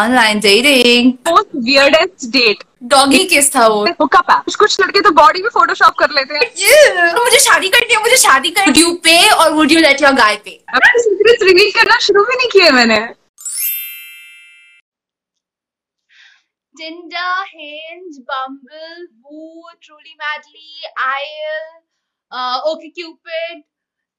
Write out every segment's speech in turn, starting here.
Online dating most weirdest date doggy kiss था वो hookup है कुछ कुछ लड़के तो बॉडी में फोटोशॉप कर लेते हैं Yeah, मुझे शादी करनी है मुझे शादी करनी Would you pay or would you let your guy pay? अपने सीक्रेट्स रिवील करना शुरू भी नहीं किए मैंने Tinder, Hinge, Bumble, Woo, Truly Madly, IL, uh, OkCupid,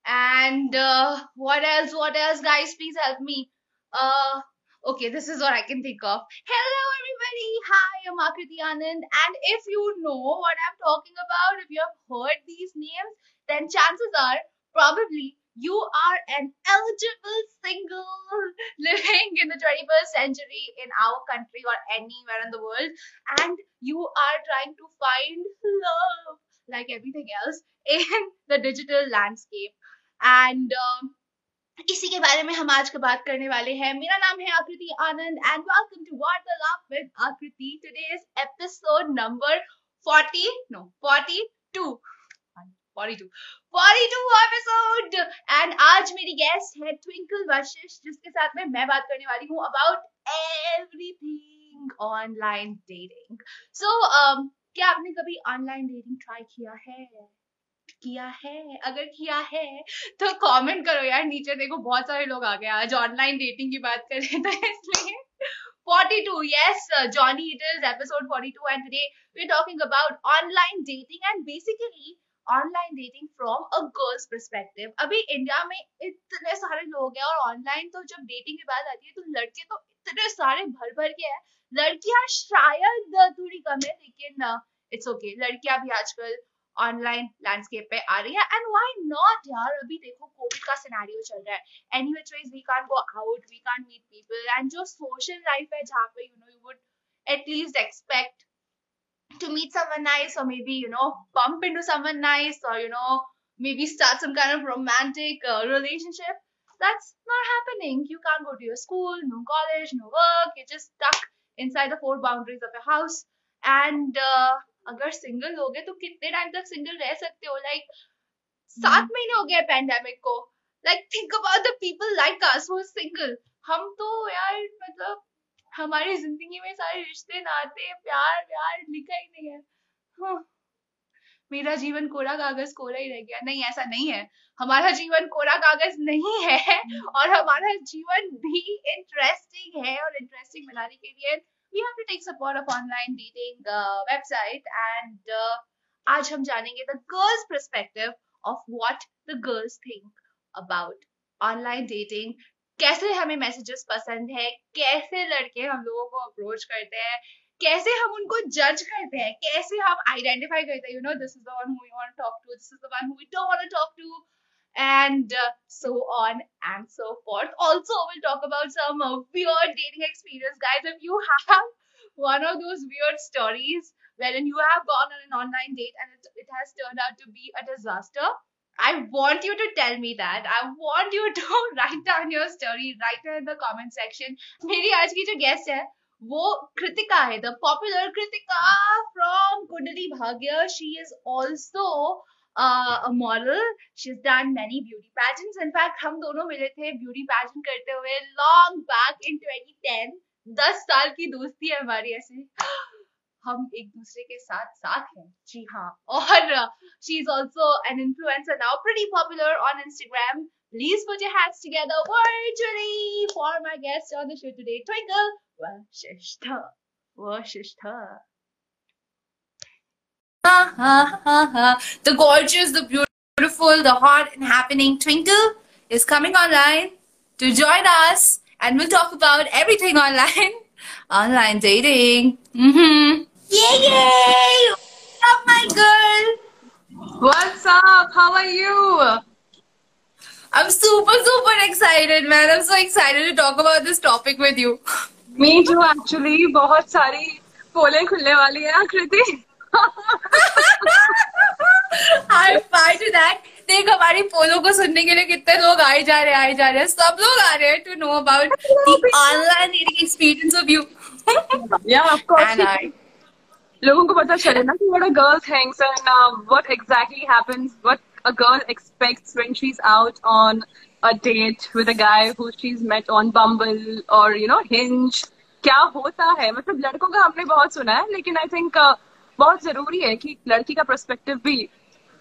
and uh, what else? What else, guys? Please help me. Uh, okay, this is what I can think of. Hello, everybody. Hi, I'm Akriti Anand, and if you know what I'm talking about, if you have heard these names, then chances are probably you are an eligible single living in the 21st century in our country or anywhere in the world and you are trying to find love like everything else in the digital landscape and um, इसी के बारे में हम आज का बात करने वाले हैं। मेरा नाम है Akriti Anand and welcome to Vartalaap with Akriti. Today is episode number 40 no 42 42 42 episode and आज मेरी गेस्ट है ट्विंकल वशिष्ठ जिसके साथ में मैं बात करने वाली हूँ about everything online dating so क्या आपने कभी ऑनलाइन डेटिंग ट्राई किया है? किया है? अगर किया है तो कमेंट करो यार नीचे देखो बहुत सारे लोग आ गए आज ऑनलाइन डेटिंग की बात कर थे इसलिए। 42 yes uh, johnny it is episode 42 and today we're talking about online dating and basically online dating from a girl's perspective अभी इंडिया में इतने सारे लोग हैं और ऑनलाइन तो जब डेटिंग की बात आती है तो लड़के तो इतने सारे भर भर के हैं। लड़कियाँ शायद थोड़ी कम है लेकिन इट्स ओके लड़कियाँ भी आजकल ऑनलाइन लैंडस्केप पे आ रही है एंड व्हाई नॉट यार अभी देखो कोविड का सिनेरियो चल रहा है any which ways we can go out we can meet people and जो सोशल लाइफ है जहाँ पे you know you would at least expect to meet someone nice और maybe you know bump into someone nice और you know maybe start some kind of romantic relationship That's not happening. You can't go to your school, no college, no work. You're just stuck inside the four boundaries of your house. And uh, अगर single हो गए तो कितने time तक single रह सकते हो? Like सात महीने हो गए पैंडेमिक को। Like think about the people like us who single हम तो यार मतलब हमारी ज़िंदगी में सारे रिश्ते नाते प्यार प्यार लिखा ही नहीं है। हाँ। मेरा जीवन कोरा कागज़ कोरा ही रह गया। नहीं ऐसा नहीं है। हमारा जीवन कोरा कागज़ नहीं है। और हमारा जीवन भी इंटरेस्टिंग है और इंटरेस्टिंग बनाने के लिए we have to take support of online dating uh, website and uh, आज हम जानेंगे the girls perspective of what the girls think about online dating कैसे हमें मैसेजेस पसंद है कैसे लड़के हम लोगों को अप्रोच करते हैं कैसे हम उनको जज करते हैं कैसे हम आइडेंटिफाई करते हैं you know this is the one who we want to talk to this is the one who we don't want to talk to and uh, so on and so forth. Also, we'll talk about some uh, weird dating experience, guys. If you have one of those weird stories wherein you have gone on an online date and it, it has turned out to be a disaster, I want you to tell me that. I want you to write down your story right here in the comment section. मेरी आज की जो guest है वो कृतिका है the popular Kritika from Kundali Bhagya she is also a model she's done many beauty pageants in fact हम दोनों मिले थे beauty pageant करते हुए long back in 2010 दस साल की दोस्ती है हमारी ऐसे हम एक दूसरे के साथ साथ हैं जी हाँ और she is also an influencer now pretty popular on Instagram Please put your hands together virtually for my guest on the show today, Twinkle Washishta. Washishta. Ha ha ha ha. The gorgeous, the beautiful, the hot and happening Twinkle is coming online to join us and we'll talk about everything online. Online dating. Mm-hmm. Yay, yay! What's up, my girl? What's up? How are you? I'm super, super excited, man. I'm so excited to talk about this topic with you. Me too, actually. बहुत सारी पोले खुलने वाली है आकृति. आई देख हमारी पोलो को सुनने के लिए कितने लोग आए जा रहे आए जा रहे सब लोग आ रहे हैं to know about online reading experience of you लोगों को पता चले ना कि what a girl thinks and what exactly happens what a girl expects when she is out on a date with a guy who she is met on Bumble और you know Hinge क्या होता है? मतलब लड़कों का हमने बहुत सुना है लेकिन आई थिंक बहुत ज़रूरी है कि लड़की का पर्सपेक्टिव भी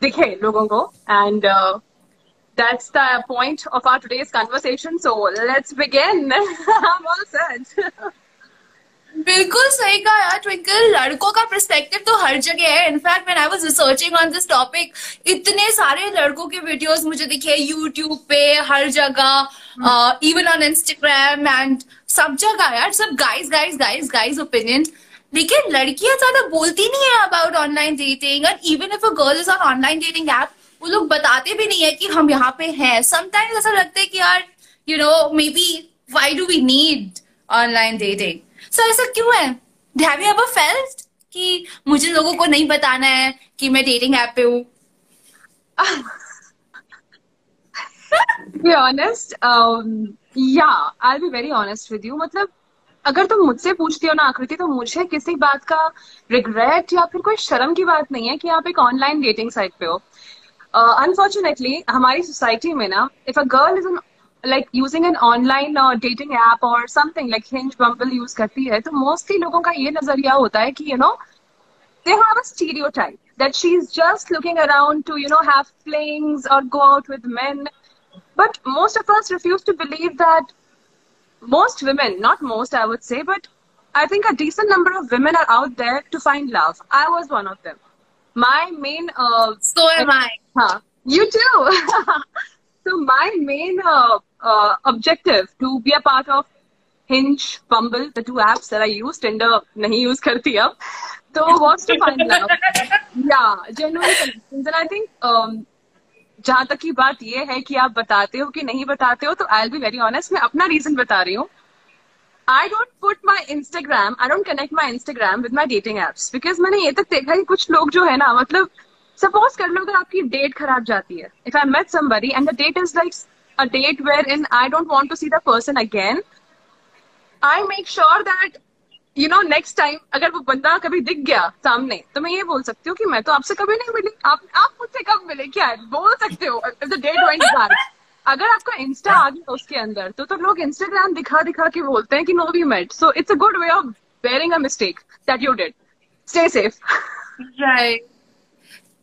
दिखे लोगों को and that's the point of our today's conversation. So let's begin. I'm all set. बिल्कुल सही कहा यार ट्विंकल लड़कों का पर्सपेक्टिव तो हर जगह है. In fact when I was researching on this topic इतने सारे लड़कों के वीडियोस मुझे दिखे यूट्यूब पे हर जगह इवन ऑन इंस्टाग्राम एंड सब जगह यार सब guys guys guys guys opinion लेकिन लड़कियाँ ज़्यादा बोलती नहीं है about online dating and even if a girl is on online dating app वो लोग बताते भी नहीं है कि हम यहाँ पे हैं। समटाइम्स ऐसा लगता है कि यार you know maybe why do we need online dating so ऐसा क्यों है? हैव यू एवर फेल्ट कि मुझे लोगों को नहीं बताना है कि मैं डेटिंग ऐप पे हूँ? Honest um, yeah I'll be very honest with you. मतलब अगर तुम मुझसे पूछती हो ना आकृति तो मुझे किसी बात का रिग्रेट या फिर कोई शर्म की बात नहीं है कि आप एक ऑनलाइन डेटिंग साइट पे हो। अनफॉर्चुनेटली uh, हमारी सोसाइटी में ना if a girl is an like using an online dating app और something like Hinge Bumble use करती है तो मोस्टली लोगों का ये नज़रिया होता है कि you know they have a stereotype that she is just looking around to you know have flings और go out with men but most of us refuse to believe that most women, not most, I would say, but I think a decent number of women are out there to find love. I was one of them. My main. Uh, so am I. Huh, you too. so, my main uh, uh, objective to be a part of Hinge, Bumble, the two apps that I use, Tinder, nahi use karti ab. So, what's to find love? yeah, genuine connections. And I think um, जहाँ तक की बात ये है कि आप बताते हो कि नहीं बताते हो तो आई बी वेरी ऑनेस्ट मैं अपना रीजन बता रही हूँ। I don't put my Instagram I don't connect my Instagram with my dating apps because मैंने ये तक देखा कि कुछ लोग जो है ना मतलब सपोज़ कर लो अगर आपकी डेट खराब जाती है। If I met somebody and the date is like a date wherein I don't want to see the person again, I make sure that you know next time अगर वो बंदा कभी दिख गया सामने तो मैं ये बोल सकती हूँ कि मैं तो आपसे कभी नहीं मिली। आप आप मुझसे कब मिले? क्या है? बोल सकते हो डेट बैक अगर आपका इंस्टा आ गया उसके अंदर तो तो लोग इंस्टाग्राम दिखा दिखा के बोलते हैं कि no we met so it's a good way of bearing a mistake that you did stay safe right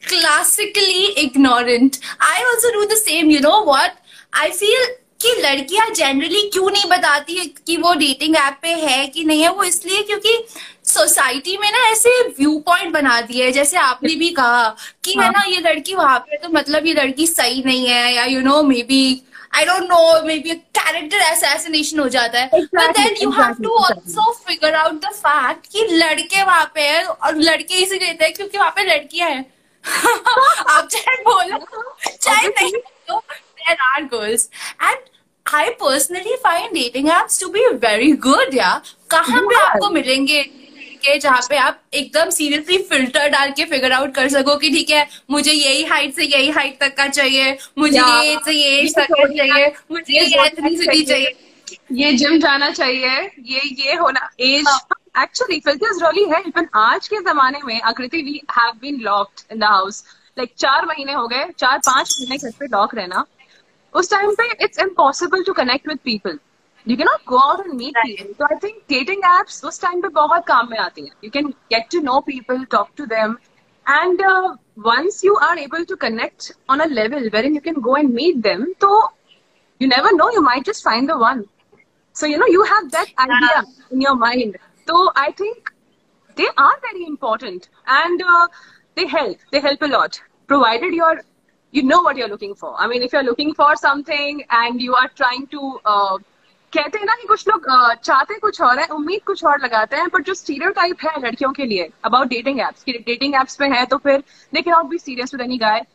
classically ignorant. I also do the same, you know what? I feel कि लड़कियाँ generally क्यों नहीं बताती है कि वो dating app पे है कि नहीं है? वो इसलिए क्योंकि सोसाइटी में ना ऐसे व्यू पॉइंट बना दिए है। जैसे आपने भी कहा कि है ना ये लड़की वहाँ पे तो मतलब ये लड़की सही नहीं है या you know may be I don't know may be character assassination हो जाता है। But then you have to also figure out the fact कि लड़के वहाँ पे है और लड़के इसी कहते हैं क्योंकि वहाँ पे लड़कियाँ हैं। आप चाहे बोलो चाहे नहीं तो there are girls. I personally find dating apps to be very good, yeah. कहाँ पे आपको मिलेंगे के जहाँ पे आप एकदम सीरियसली फ़िल्टर डाल के फिगर आउट कर सको कि ठीक है मुझे यही हाइट से यही हाइट तक का चाहिए मुझे ये से ये तक का चाहिए मुझे ये एथनिसिटी चाहिए। ये जिम जाना चाहिए ये ये होना एज एक्चुअली फिल्टर्स रियली है इवन आज के जमाने में Aakriti we have been locked in the house like चार महीने हो गए चार पाँच महीने घर पे लॉक रहना। उस टाइम पे it's impossible to connect with people you can not go out and meet people तो आई थिंक डेटिंग एप्स उस टाइम पे बहुत काम में आती हैं you can get to know people talk to them and once you are able to connect on a level wherein you can go and meet them so you never know you might just find the one so you know you have that idea yeah. in your mind so i think they are very important and uh, they help they help a lot provided you're you know what you're looking for. I mean, if you're looking for something and you are trying to uh, कहते हैं ना कि कुछ लोग uh, चाहते कुछ और है उम्मीद कुछ और लगाते हैं बट जो स्टीरियो टाइप है लड़कियों के लिए अबाउट डेटिंग एप्स की डेटिंग एप्स पे है तो फिर they can not be serious with any guy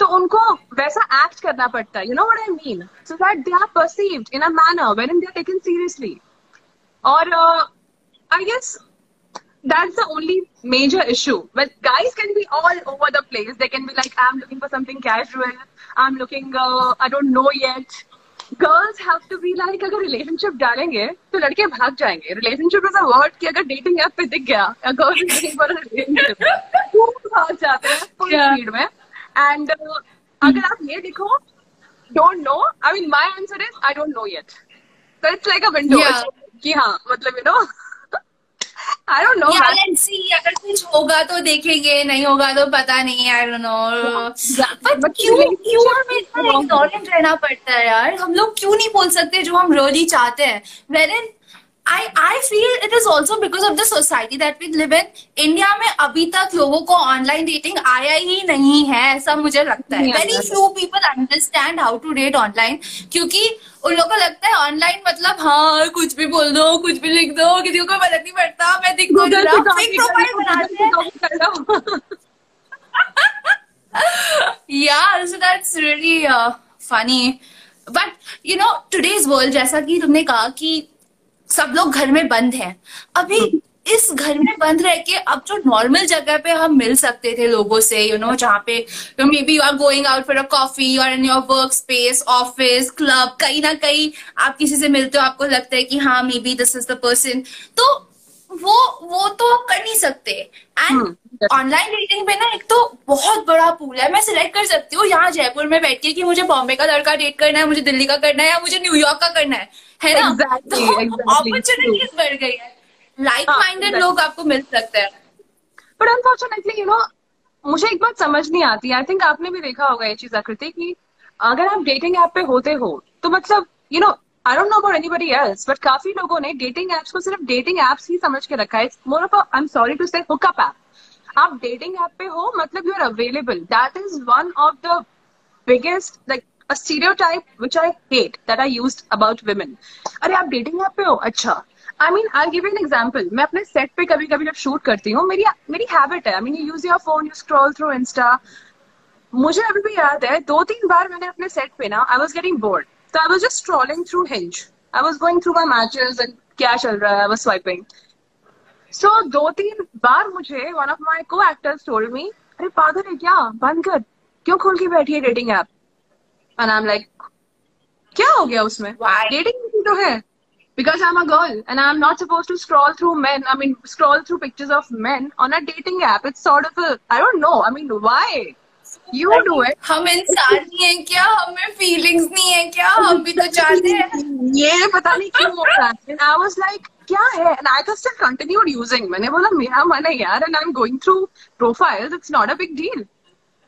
तो उनको वैसा एक्ट करना पड़ता है. You know what I mean so that they are perceived in a manner when in they are taken seriously और I guess that's the only major issue. But guys can be all over the place. They can be like, I'm looking for something casual. I'm looking, uh, I don't know yet. Girls have to be like, अगर relationship डालेंगे तो लड़के भाग जाएंगे Relationship is a word कि अगर dating app पे दिख गया a girl is looking for a relationship वो भाग जाते हैं full yeah. speed में and uh, अगर आप ये देखो don't know I mean my answer is I don't know yet so it's like a window yeah. कि हाँ मतलब you know I don't know अगर कुछ होगा तो देखेंगे नहीं होगा तो पता नहीं आई डोंट नो क्यों क्यों हमें इतना रहना पड़ता है यार? हम लोग क्यों नहीं बोल सकते जो हम रियली चाहते हैं? Where and feel it is also because of the society that we live in. India में अभी तक लोगों को ऑनलाइन डेटिंग आया ही नहीं है ऐसा मुझे लगता है वेरी आता। Few people understand how to date online क्योंकि उन लोगों को लगता है ऑनलाइन मतलब हाँ कुछ भी बोल दो कुछ भी लिख दो किसी को फ़र्क नहीं पड़ता मैं दिख दो हैं कर लो। yeah so that's really uh, funny but you know today's world जैसा कि तुमने कहा कि सब लोग घर में बंद हैं। अभी इस घर में बंद रह के अब जो नॉर्मल जगह पे हम मिल सकते थे लोगों से यू नो जहाँ पे may be you are going out for a coffee और in your work space office club कहीं ना कहीं आप किसी से मिलते हो आपको लगता है कि हाँ may be this is the person तो वो वो तो कर नहीं सकते। एंड ऑनलाइन डेटिंग पे ना एक तो बहुत बड़ा पूल है। मैं सिलेक्ट कर सकती हूँ यहाँ जयपुर में बैठ के कि मुझे बॉम्बे का लड़का डेट करना है मुझे दिल्ली का करना है या मुझे न्यूयॉर्क का करना है। है ना? Exactly, तो exactly, अपॉर्चुनिटीज़ बढ़ गई है। लाइक हाँ, माइंडेड लोग आपको मिल सकते हैं। बट अनफॉर्चुनेटली यू नो मुझे एक बात समझ नहीं आती आई थिंक आपने भी देखा होगा ये चीज़ आकृति कि अगर आप डेटिंग ऐप पे होते हो तो मतलब you know I don't know about anybody else but काफ़ी लोगों ने डेटिंग एप्स को सिर्फ़ डेटिंग एप्स ही समझ के रखा है। More of I am sorry to say hookup app आप डेटिंग ऐप पे हो मतलब you are available that is one of the biggest like a stereotype which I hate that I used about women. अरे, आप dating app पे हो? अच्छा। I mean I give an example मैं अपने सेट पे कभी कभी जब शूट करती हूँ, मेरी मेरी हैबिट है। I mean you use your phone you scroll through Insta मुझे अभी भी याद है दो तीन बार मैंने अपने सेट पे ना आई वॉज़ गेटिंग बोर्ड तो I was just scrolling through Hinge I was going through my matches and क्या चल रहा है आई वॉज़ स्वाइपिंग सो दो तीन बार मुझे one of my co actors told me अरे, पागल है क्या? बंद कर। क्यों खोल के बैठी है dating app and I am like क्या हो गया उसमें? डेटिंग तो है। Because I am a girl and I am not suppose to scroll through man I mean scroll through pictures of man on a dating app it's sort of I don't know I mean why you do it हम इंसान नहीं है क्या? हमें feelings नहीं है क्या? हम भी तो चाहते हैं। ये पता नहीं क्यों हो रहा है। एंड आई वाज लाइक क्या है? And I just continued using मैंने बोला मेरा मन है यार and I am going through profiles it's not a big deal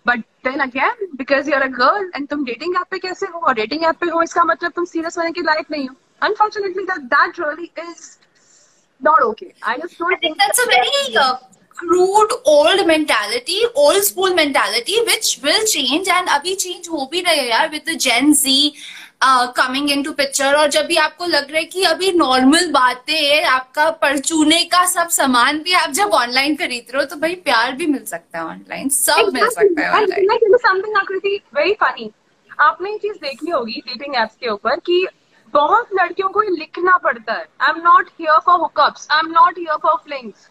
but then again because you are a girl and तुम डेटिंग ऐप पे कैसे हो? और डेटिंग ऐप पे हो इसका मतलब तुम सीरियस होने के लायक नहीं हो। Unfortunately that really is not okay I just don't think that's a very crude old mentality old school mentality which will change and abhi change ho bhi rahe hai with the gen z uh, in to picture और जब भी आपको लग रहा है कि अभी normal बातें आपका परचूने का सब सामान भी आप जब ऑनलाइन खरीद रहे हो तो भाई प्यार भी मिल सकता है ऑनलाइन सब मिल सकता है ऑनलाइन वेरी फनी आपने ये चीज़ देखी होगी डेटिंग एप्स के ऊपर कि बहुत लड़कियों को ये लिखना पड़ता है। I am not here for hookups I am not here for flings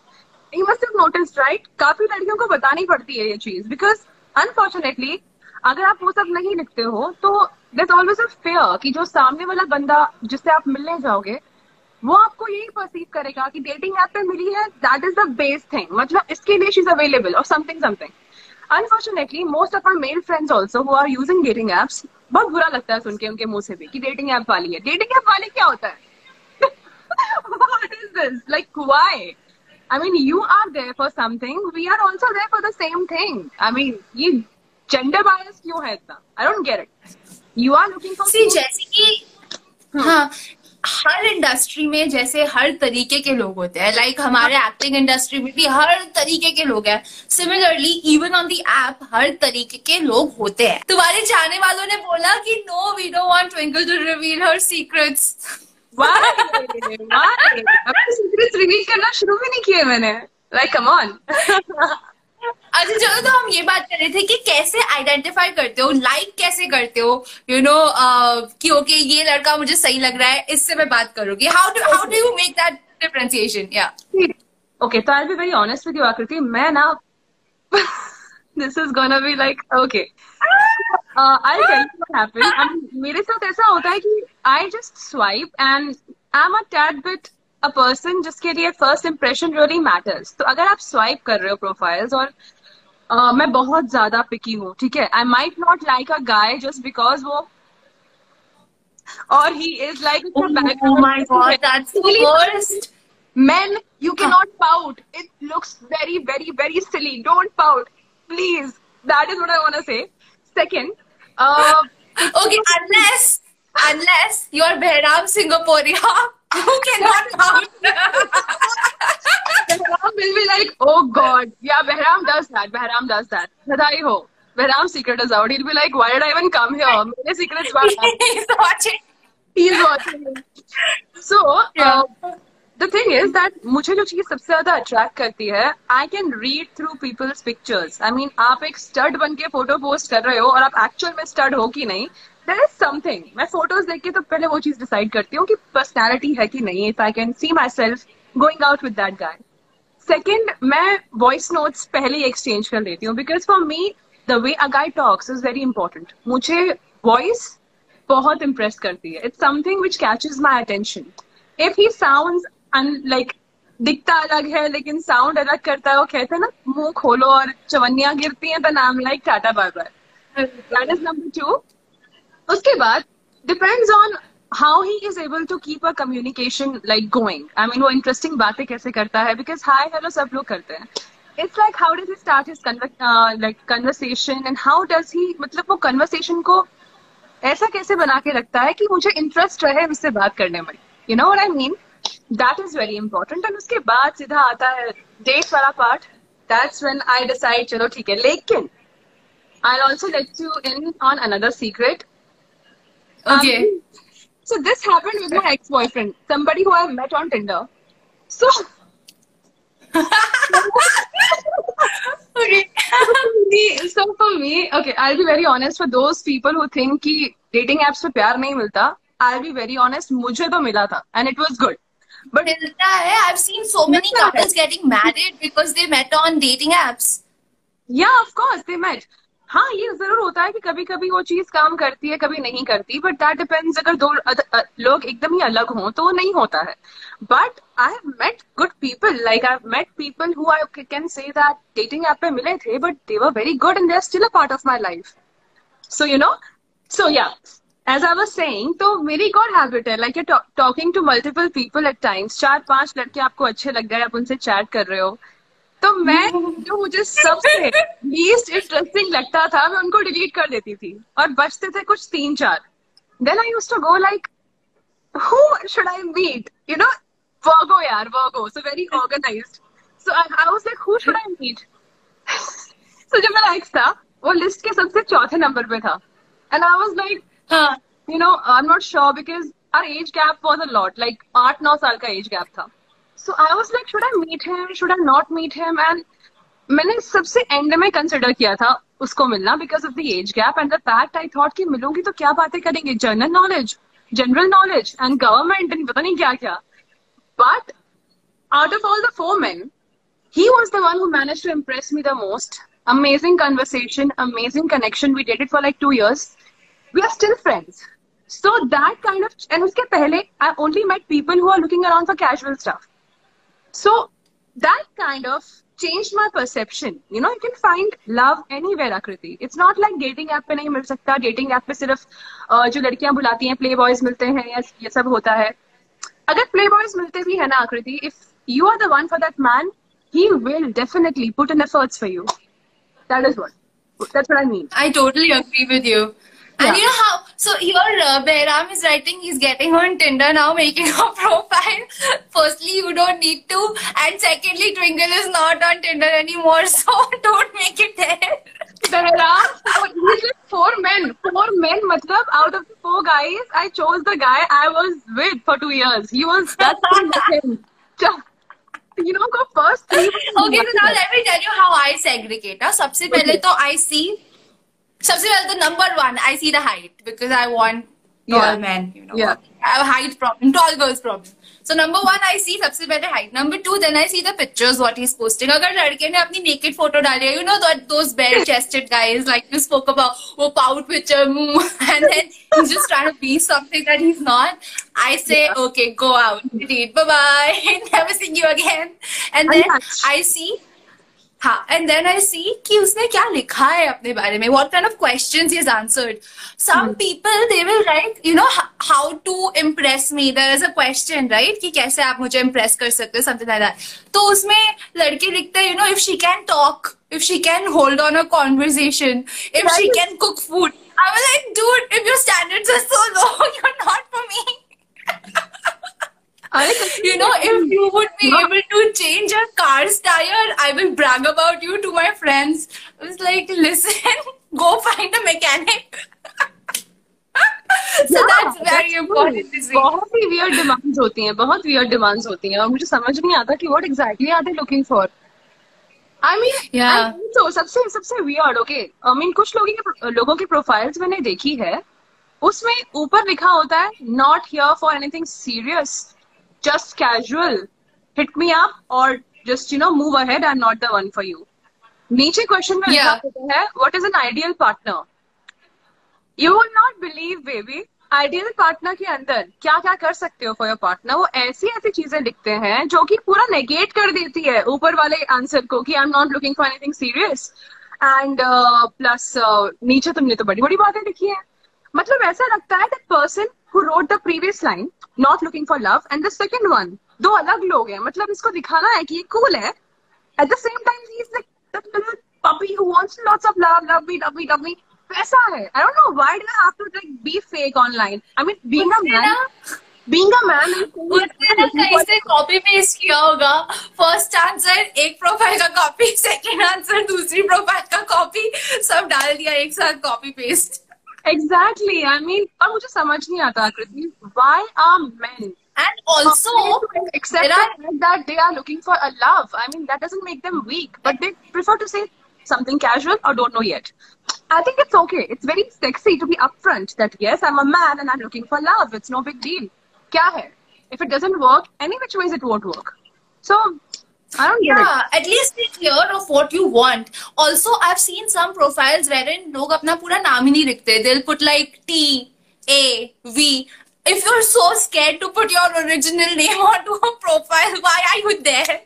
you must have noticed right काफ़ी लड़कियों को बतानी पड़ती है ये चीज़। बिकॉज़ अनफॉर्चुनेटली अगर आप वो सब नहीं लिखते हो तो ऑलवेज अ फेयर कि जो सामने वाला बंदा जिससे आप मिलने जाओगे, वो आपको यही परसीव करेगा कि डेटिंग ऐप पे मिली है that is the base thing मतलब इसके लिए शी इज़ अवेलेबल और something something unfortunately most of our male friends also who are using dating apps बहुत बुरा लगता है सुन के उनके मुँह से भी कि डेटिंग ऐप वाली है। डेटिंग ऐप वाली क्या होता है? What is this? Like, why? I mean, you are there for something. We are also there for the same thing. I mean, ये gender bias क्यों है इतना? I don't get it. You are looking for सी जैसे कि हाँ। हर industry में जैसे हर तरीके के लोग होते हैं। लाइक like, हमारे एक्टिंग इंडस्ट्री में भी हर तरीके के लोग हैं। Similarly even on the app हर तरीके के लोग होते हैं। तुम्हारे जाने वालों ने बोला कि no we don't want Twinkle to reveal her secrets secrets reveal करना शुरू भी नहीं किए मैंने। Like come on. अच्छा चलो तो हम ये बात कर रहे थे कि कैसे आइडेंटिफाई करते हो लाइक like कैसे करते हो यू नो कि ओके ये लड़का मुझे सही लग रहा है, इससे मैं बात करूँगी। How do how do you make that differentiation या ओके तो I be very honest with you Aakriti मैं ना this is gonna be like okay I can what happened मेरे साथ ऐसा होता है कि I just swipe and I am a tad bit a person जिसके लिए फ़र्स्ट इम्प्रेशन रियली मैटर्स तो अगर आप स्वाइप कर रहे हो प्रोफाइल्स और मैं बहुत ज़्यादा पिकी हूँ ठीक है? I might not like a guy just because वो और ही? Is like man you can not pout it looks very very very silly don't pout please that is what I want say second Uh, okay, unless unless you are Behram you cannot count. Behram will be like, oh God. Yeah, Behram does that. Behram does that. Badai ho. Behram's secret is out. He'll be like, why did I even come here? My secret's back. He's watching. He's watching. So, Yeah. uh, the thing is that मुझे जो चीज़ सबसे ज़्यादा attract करती है I can read through people's pictures I mean आप एक stud बन के फ़ोटो पोस्ट कर रहे हो और आप एक्चुअल में स्टड हो कि नहीं इज़ समथिंग मैं फ़ोटोज़ देख के तो पहले वो चीज़ डिसाइड करती हूँ कि पर्सनैलिटी है कि नहीं if I can see my self going out with that guy second मैं वॉइस नोट्स पहले ही एक्सचेंज कर लेती हूँ because for me the way a guy talks is very important मुझे वॉइस बहुत इम्प्रेस करती है. It's something which catches my attention if he sound like दिखता अलग है, लेकिन साउंड अलग करता है, वो कहते हैं ना, मुँह खोलो और चवन्नियाँ गिरती हैं तो नाम लाइक टाटा बार by that is number two उसके बाद depends on how he is able to keep a communication like going I mean वो इंटरेस्टिंग बातें कैसे करता है बिकॉज़ हाय हेलो सब लोग करते हैं. It's like how does he start his like conversation and how does he मतलब वो कन्वर्सेशन को ऐसा कैसे बना के रखता है कि मुझे इंटरेस्ट रहे उससे बात करने में. You know I mean that is very important and उसके बाद सीधा आता है डेट वाला part that's when I decide चलो, ठीक है. लेकिन I also let you in on another secret Okay. Um, so this happened with my ex-boyfriend, somebody who I've met on Tinder. So Okay. so for me, okay, I'll be very honest. For those people who think कि dating apps पे प्यार नहीं मिलता, I'll be very honest. मुझे तो मिला था, and it was good. But मिलता है. I've seen so many couples getting married because they met on dating apps. yeah, of course, they met. हाँ ये ज़रूर होता है कि कभी कभी वो चीज़ काम करती है, कभी नहीं करती बट दैट डिपेंड्स अगर दो लोग एकदम ही अलग हों तो नहीं होता है। But I have met good people like I met people who I can say that dating app पे मिले थे but they were very good and they are still a part of my life so you know so yeah as I was saying तो मेरी God habit है like you talking to multiple people at times चार पाँच लड़के आपको अच्छे लग गए, आप उनसे चैट कर रहे हो। तो मैं जो मुझे सबसे लीस्ट इंटरेस्टिंग लगता था मैं उनको डिलीट कर देती थी। और बचते थे कुछ तीन चार। Then I use to go like who should I meet you know Virgo यार Virgo so very organise so I I was like who should I meet so जो मैं लाइक था वो लिस्ट के सबसे चौथे नंबर पे था। And I was like you know I am not sure because our age gap was a lot like आठ नौ साल का एज गैप था। So I was like, should I meet him? Should I not meet him? And मैंने सबसे end में consider किया था उसको मिलना because of the age gap and the fact I thought कि मिलूंगी तो क्या बातें करेंगे general knowledge general knowledge and government and पता नहीं क्या क्या but out of all the four men, he was the one who managed to impress me the most. Amazing conversation, amazing connection. We dated for like two years. We are still friends. So that kind of, and uske pehle, I only met people who are looking around for casual stuff. So that kind of changed my perception. You know, you can find love anywhere, Akriti. It's not like dating app पे नहीं मिल सकता. Dating app पे सिर्फ अ, जो लड़कियां बुलाती हैं play boys मिलते हैं या ये सब होता है अगर प्ले बॉयज मिलते भी है ना Aakriti if you are the one for that man he will definitely put in efforts for you that is what that's what I mean I totally agree with you. And Yeah. you know how? So here, uh, Behram is writing. He's getting on Tinder now, making a profile. Firstly, you don't need to, and secondly, Twinkle is not on Tinder anymore, so don't make it there. Behram, he's like four men. Four men, matlab, out of the four guys, I chose the guy I was with for two years. He was, that's him. You know, go first three. Okay, so now let me tell you how I segregate. Huh? सबसे पहले तो I see. सबसे पहले तो number one, I see the height because I want tall Yeah. men. You know, Yeah. I have a height problem, tall girls problem. So number one, I see सबसे पहले height. Number two, then I see the pictures what he's posting. अगर लड़के ने अपनी naked photo डाली है, you know that those bare chested guys like you spoke about, वो pout picture, मुँह, and then he's just trying to be something that he's not. I say, okay, go out, delete, bye bye, never see you again. And then Unmatched. I see हाँ and then I see कि उसने क्या लिखा है अपने बारे में what kind of questions has answered some people they will write you know how to impress me there is a question right कि कैसे आप मुझे इम्प्रेस कर सकते हो समथिंग लाइक दैट तो उसमें लड़के लिखते हैं you know if she can talk if she can hold on a conversation, if she can cook food. I was like, dude, if your standards are so low, you're not for me. you know, if you would be able to change a car's tire, I will brag about you to my friends. I was like, listen, go find a mechanic. so yeah, that's very that's important. बहुत ही weird demands होती हैं बहुत weird demands होती हैं और मुझे समझ नहीं आता कि what exactly are they looking for I mean, yeah. I mean, so सबसे सबसे weird, okay. I mean, कुछ लोगों के लोगों की profiles मैंने देखी है उसमें ऊपर लिखा होता है not here for anything serious just casual, hit me up or just, you know, move ahead. I'm not the one for you. नीचे क्वेश्चन में yeah. है what is an ideal partner you will not believe baby ideal partner के अंदर क्या क्या कर सकते हो फॉर योर पार्टनर वो ऐसी ऐसी चीज़ें लिखते हैं जो कि पूरा नेगेट कर देती है ऊपर वाले आंसर को कि I am not looking for anything serious and plus नीचे तुमने तो बड़ी बड़ी बातें लिखी है मतलब ऐसा लगता है that person who wrote the previous line not looking for love and the second one दो अलग लोग हैं मतलब इसको दिखाना है कि ये कूल है at the same time he is like who wants lots of love, love me, love me, love me. वैसा है. Why do I have to like be fake online? I mean, being a man, being a man, उसने कहीं से copy paste किया होगा. First answer एक profile का copy, second answer दूसरी प्रोफ़ाइल का कॉपी, सब डाल दिया एक साथ copy paste. Exactly. I mean, और मुझे समझ नहीं आता कृति. Why are men and also accept are, that they are looking for a love? I mean, that doesn't make them weak, but they prefer to say something casual or don't know yet. I think it's okay. It's very sexy to be upfront that yes, I'm a man and I'm looking for love. It's no big deal. Kya hai? If it doesn't work, any which ways it won't work. So I don't yeah, at least be clear of what you want. Also, I've seen some profiles wherein log apna pura naam hi nahi. They'll put like T, A, V. If you're so scared to put your original name onto a profile, why are you there?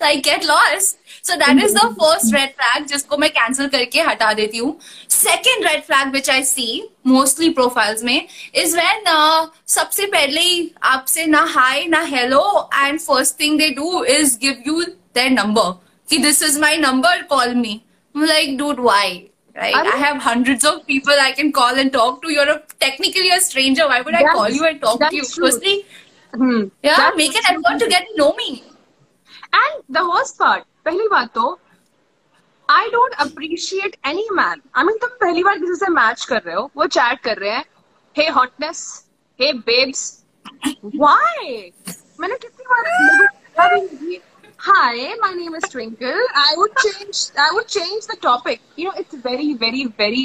Like, get lost. So that is the first red flag जिसको मैं cancel करके हटा देती हूँ. Second red flag which I see mostly profiles में is when uh, सबसे पहले आपसे ना hi ना hello and first thing they do is give you their number. कि this is my number, call me. I'm like, dude, why? Right? I, mean, I have hundreds of people I can call and talk to. You're a, technically a stranger. Why would I call you and talk to you? True. Firstly, hmm. yeah, that's make an effort to get to know me. And the worst part, पहली बात तो I don't appreciate any man I mean तुम पहली बार किसी से match कर रहे हो वो चैट कर रहे हैं hey hotness hey babes why मैंने कितनी बार Hi, my name is Twinkle. I would change. I would change the topic. You know, it's very, very, very.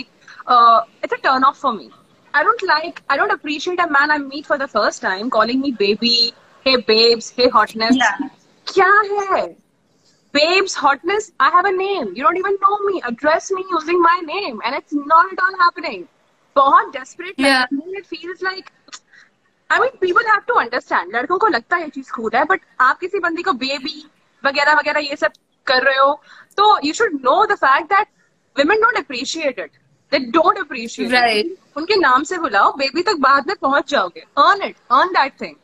Uh, it's a turn off for me. I don't like. I don't appreciate a man I meet for the first time calling me baby. Hey, babes. Hey, hotness. Yeah. क्या है babes hotness i have a name you don't even know me address me using my name and it's not at all happening बहुत desperate yeah. it feels like I mean people have to understand लड़कों को लगता है ये चीज़ खुद है but आप किसी बंदी को बेबी वगैरह वगैरह ये सब कर रहे हो तो you should know the fact that women don't appreciate it they don't appreciate right. it उनके नाम से बुलाओ बेबी तक बाद में पहुँच जाओगे earn it earn that thing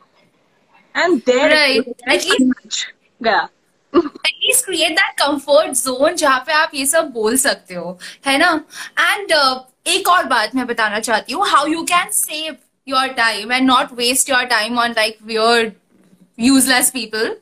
and there right. at least गया at least create that comfort zone जहाँ पे आप ये सब बोल सकते हो है ना? एंड uh, एक और बात मैं बताना चाहती हूँ how you can save your time and not waste your time on like where useless people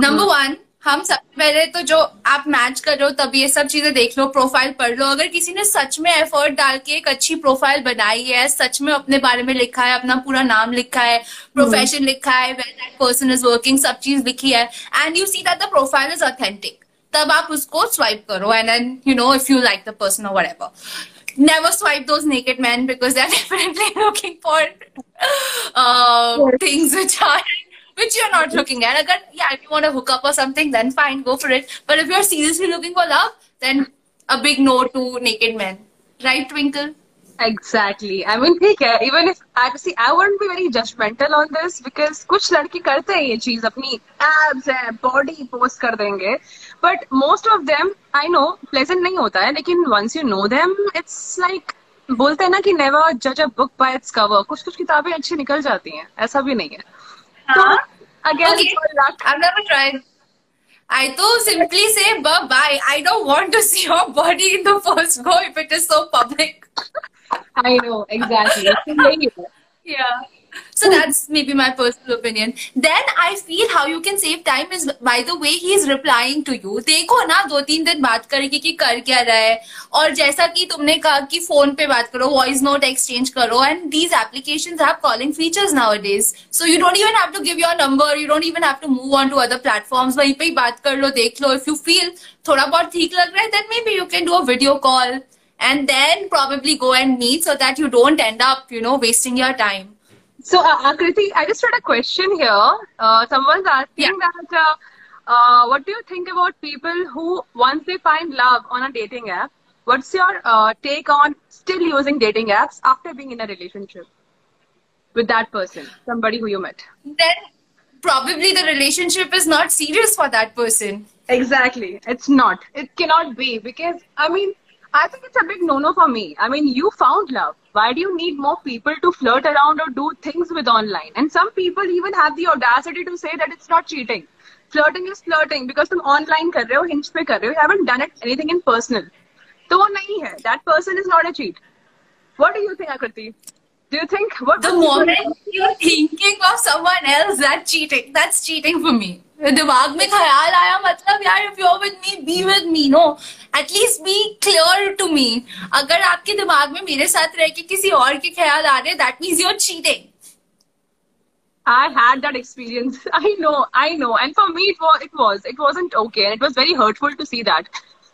number one हम सबसे पहले तो जो आप मैच कर रहे हो तब ये सब चीज़ें देख लो प्रोफ़ाइल पढ़ लो। अगर किसी ने सच में एफर्ट डाल के एक अच्छी प्रोफ़ाइल बनाई है सच में अपने बारे में लिखा है अपना पूरा नाम लिखा है प्रोफेशन hmm. लिखा है well that person is working सब चीज़ लिखी है and you see that the profile is authentic तब आप उसको स्वाइप करो and then you know if you like the person और whatever. Never swipe those naked men because they're definitely looking for uh, things which are which you're not looking at. Again, yeah, if you want to hook up or something, then fine, go for it. But if you're seriously looking for love, then a big no to naked men. Right, Twinkle? Exactly. I mean, ठीक है. Even if I see, I wouldn't be very judgmental on this because कुछ लड़के करते हैं ये चीज़ अपनी abs है, body post कर देंगे. But most of them, I know, pleasant नहीं होता है. लेकिन once you know them, it's like बोलते हैं ना कि never judge a book by its cover. कुछ कुछ किताबें अच्छी निकल जाती हैं. ऐसा भी नहीं है. So, again, okay. I've never tried. I too simply say bye bye. I don't want to see your body in the first go if it is so public. I know, exactly. yeah. So that's maybe my personal opinion. Then I feel how you can save time is, by the way, he is replying to you. देखो ना, दो तीन दिन बात करेंगे कि कर क्या रहा है और जैसा कि तुमने कहा कि फ़ोन पे बात करो वॉइस नोट एक्सचेंज करो and these applications have calling features nowadays so you don't even have to give your number you don't even have to move on to other platforms वहीं पे ही बात कर लो, देख लो इफ़ यू फील थोड़ा बहुत ठीक लग रहा है then maybe you can do a video call and then probably go and meet so that you don't end up, you know, wasting your time So, uh, Akriti, I just had a question here. Uh, someone's asking Yeah. that uh, uh, what do you think about people who, once they find love on a dating app, what's your uh, take on still using dating apps after being in a relationship with that person, somebody who you met? then probably the relationship is not serious for that person. Exactly. It's not. It cannot be because, I mean, I think it's a big no no for me. I mean, you found love. Why do you need more people to flirt around or do things with online? And some people even have the audacity to say that it's not cheating. Flirting is flirting because तुम online कर रहे हो, hinge पे कर रहे हो, you haven't done it anything in personal. तो वो नहीं है. That person is not a cheat. What do you think, Akriti? Do you think what The moment you're thinking of someone else, that's cheating. That's cheating for me. दिमाग में ख्याल आया मतलब यार if you're with me, be with me. No, at least be clear to me. अगर आपके दिमाग में मेरे साथ रह के किसी और के ख्याल आ रहे हैं, that means you're cheating. I had that experience. I know, I know. And for me, it was, it was, it wasn't okay. And it was very hurtful to see that.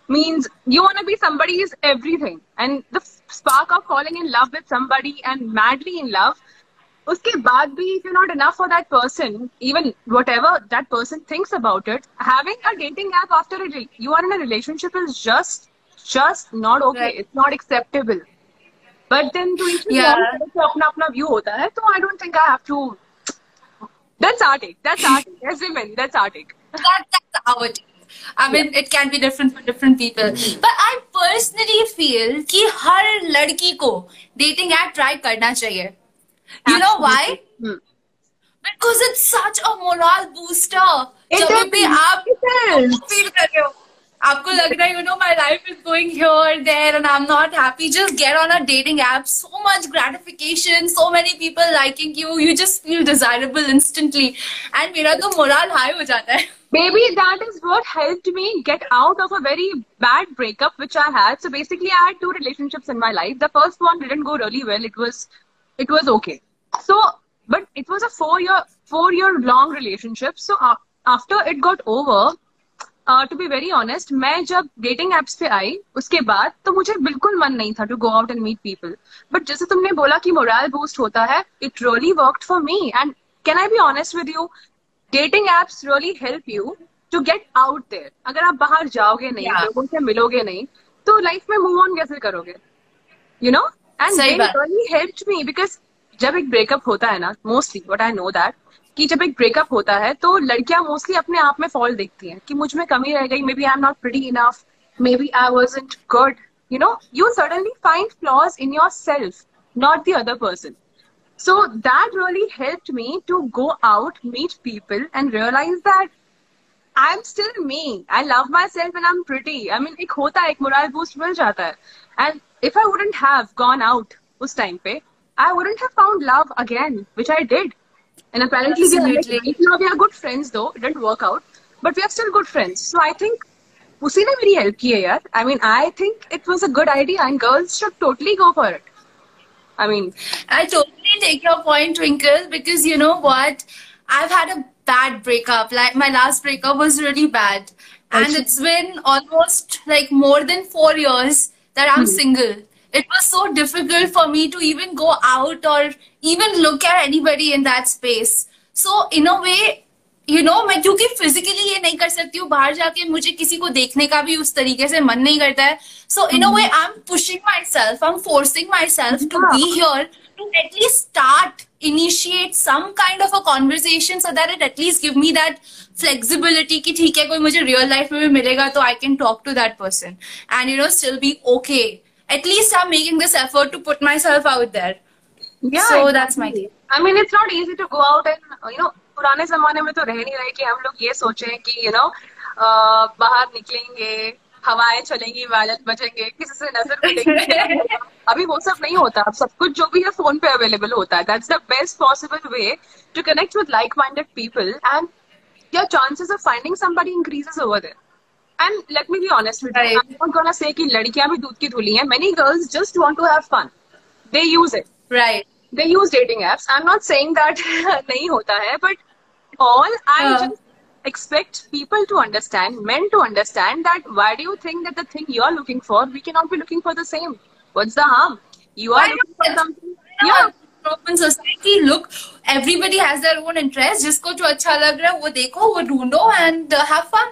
Means you want to be somebody's everything. And the spark of falling in love with somebody and madly in love, उसके बाद भी if you not enough for that person even whatever that person thinks about it having a dating app after you are in a relationship is just just not okay it's not acceptable but then too if अपना अपना view होता है तो I don't think I have to that's our take that's our take as women that's our take that's our take I mean, yeah. it can be different for different people. Mm-hmm. But I personally feel that every girl should try dating app. You know why? Hmm. Because it's such a morale booster. It जब is. भी आप It is. Feel कर रहे हो आपको लग रहा है you know my life is going here there and I'm not happy just get on a dating app so much gratification so many people liking you you just feel desirable instantly and मेरा तो morale high हो जाता है Maybe that is what helped me get out of a very bad breakup which I had. So basically, I had two relationships in my life. The first one didn't go really well. It was, it was okay. So, but it was a four-year, four-year long relationship. So uh, after it got over, to be very honest मैं जब dating apps पे आई उसके बाद तो मुझे बिल्कुल मन नहीं था to go out and meet people but जैसे तुमने बोला कि मोरल बूस्ट होता है it really worked for me and can I be honest with you dating apps really help you to get out there अगर आप बाहर जाओगे नहीं Yeah. लोगों से मिलोगे नहीं तो लाइफ में मूव ऑन कैसे करोगे you know and. Really helped me because जब एक ब्रेकअप होता है ना mostly what I know that कि जब एक ब्रेकअप होता है तो लड़कियाँ मोस्टली अपने आप में फॉल देखती हैं कि मुझमें कमी रह गई maybe I am not pretty enough maybe I wasn't good you know you suddenly find flaws in yourself not the other person So me to go out meet people and realize people, and realize that I'm still me. I love myself and I'm pretty. I mean, एक होता है एक morale boost मिल जाता है. And if I wouldn't have gone out उस time पे, I wouldn't have found love again, which I did. And apparently we are like, Absolutely. right now we are good friends though. It didn't work out, but we are still good friends. So I think उसी ने मेरी help की है यार. I mean, I think it was a good idea and girls should totally go for it. I mean, I totally take your point, Twinkle, because you know what? I've had a bad breakup. Like my last breakup was really bad. And Achha. it's been almost like more than four years that I'm single. It was so difficult for me to even go out or even look at anybody in that space. So in a way, you know, मैं क्योंकि physically ये नहीं कर सकती हूँ बाहर जाके मुझे किसी को देखने का भी उस तरीके से मन नहीं करता है so in a way I am pushing myself I am forcing myself to be here to at least start initiate some kind of a conversation so that it at least give me that flexibility कि ठीक है कोई मुझे real life में भी मिलेगा तो I can talk to that person and you know still be okay at least I am making this effort to put myself out there so that's my day I mean it's not easy to go out and you know पुराने जमाने में तो रह नहीं रहे कि हम लोग ये सोचे कि यू you नो know, बाहर निकलेंगे हवाएँ चलेंगी वायलेंस बजेंगे किसी से नज़र मिलेंगे। अभी वो सब नहीं होता। अब सब कुछ जो भी है फ़ोन पे अवेलेबल होता है। That's the best possible way to connect with like minded people and your chances of finding somebody increases over there and let me be honest with you I don't gonna say कि लड़कियाँ भी दूध की धुली हैं। Many girls just want to have fun they use it right they use dating apps I am not saying that नहीं होता है but all I just expect people to understand, men to understand that why do you think that the thing you are looking for, we cannot be looking for the same? What's the harm? You are why looking for something. Yeah. Open society, look, everybody has their own interest. Just go, acha lag raha, wo dekho, wo doondo and uh, have fun.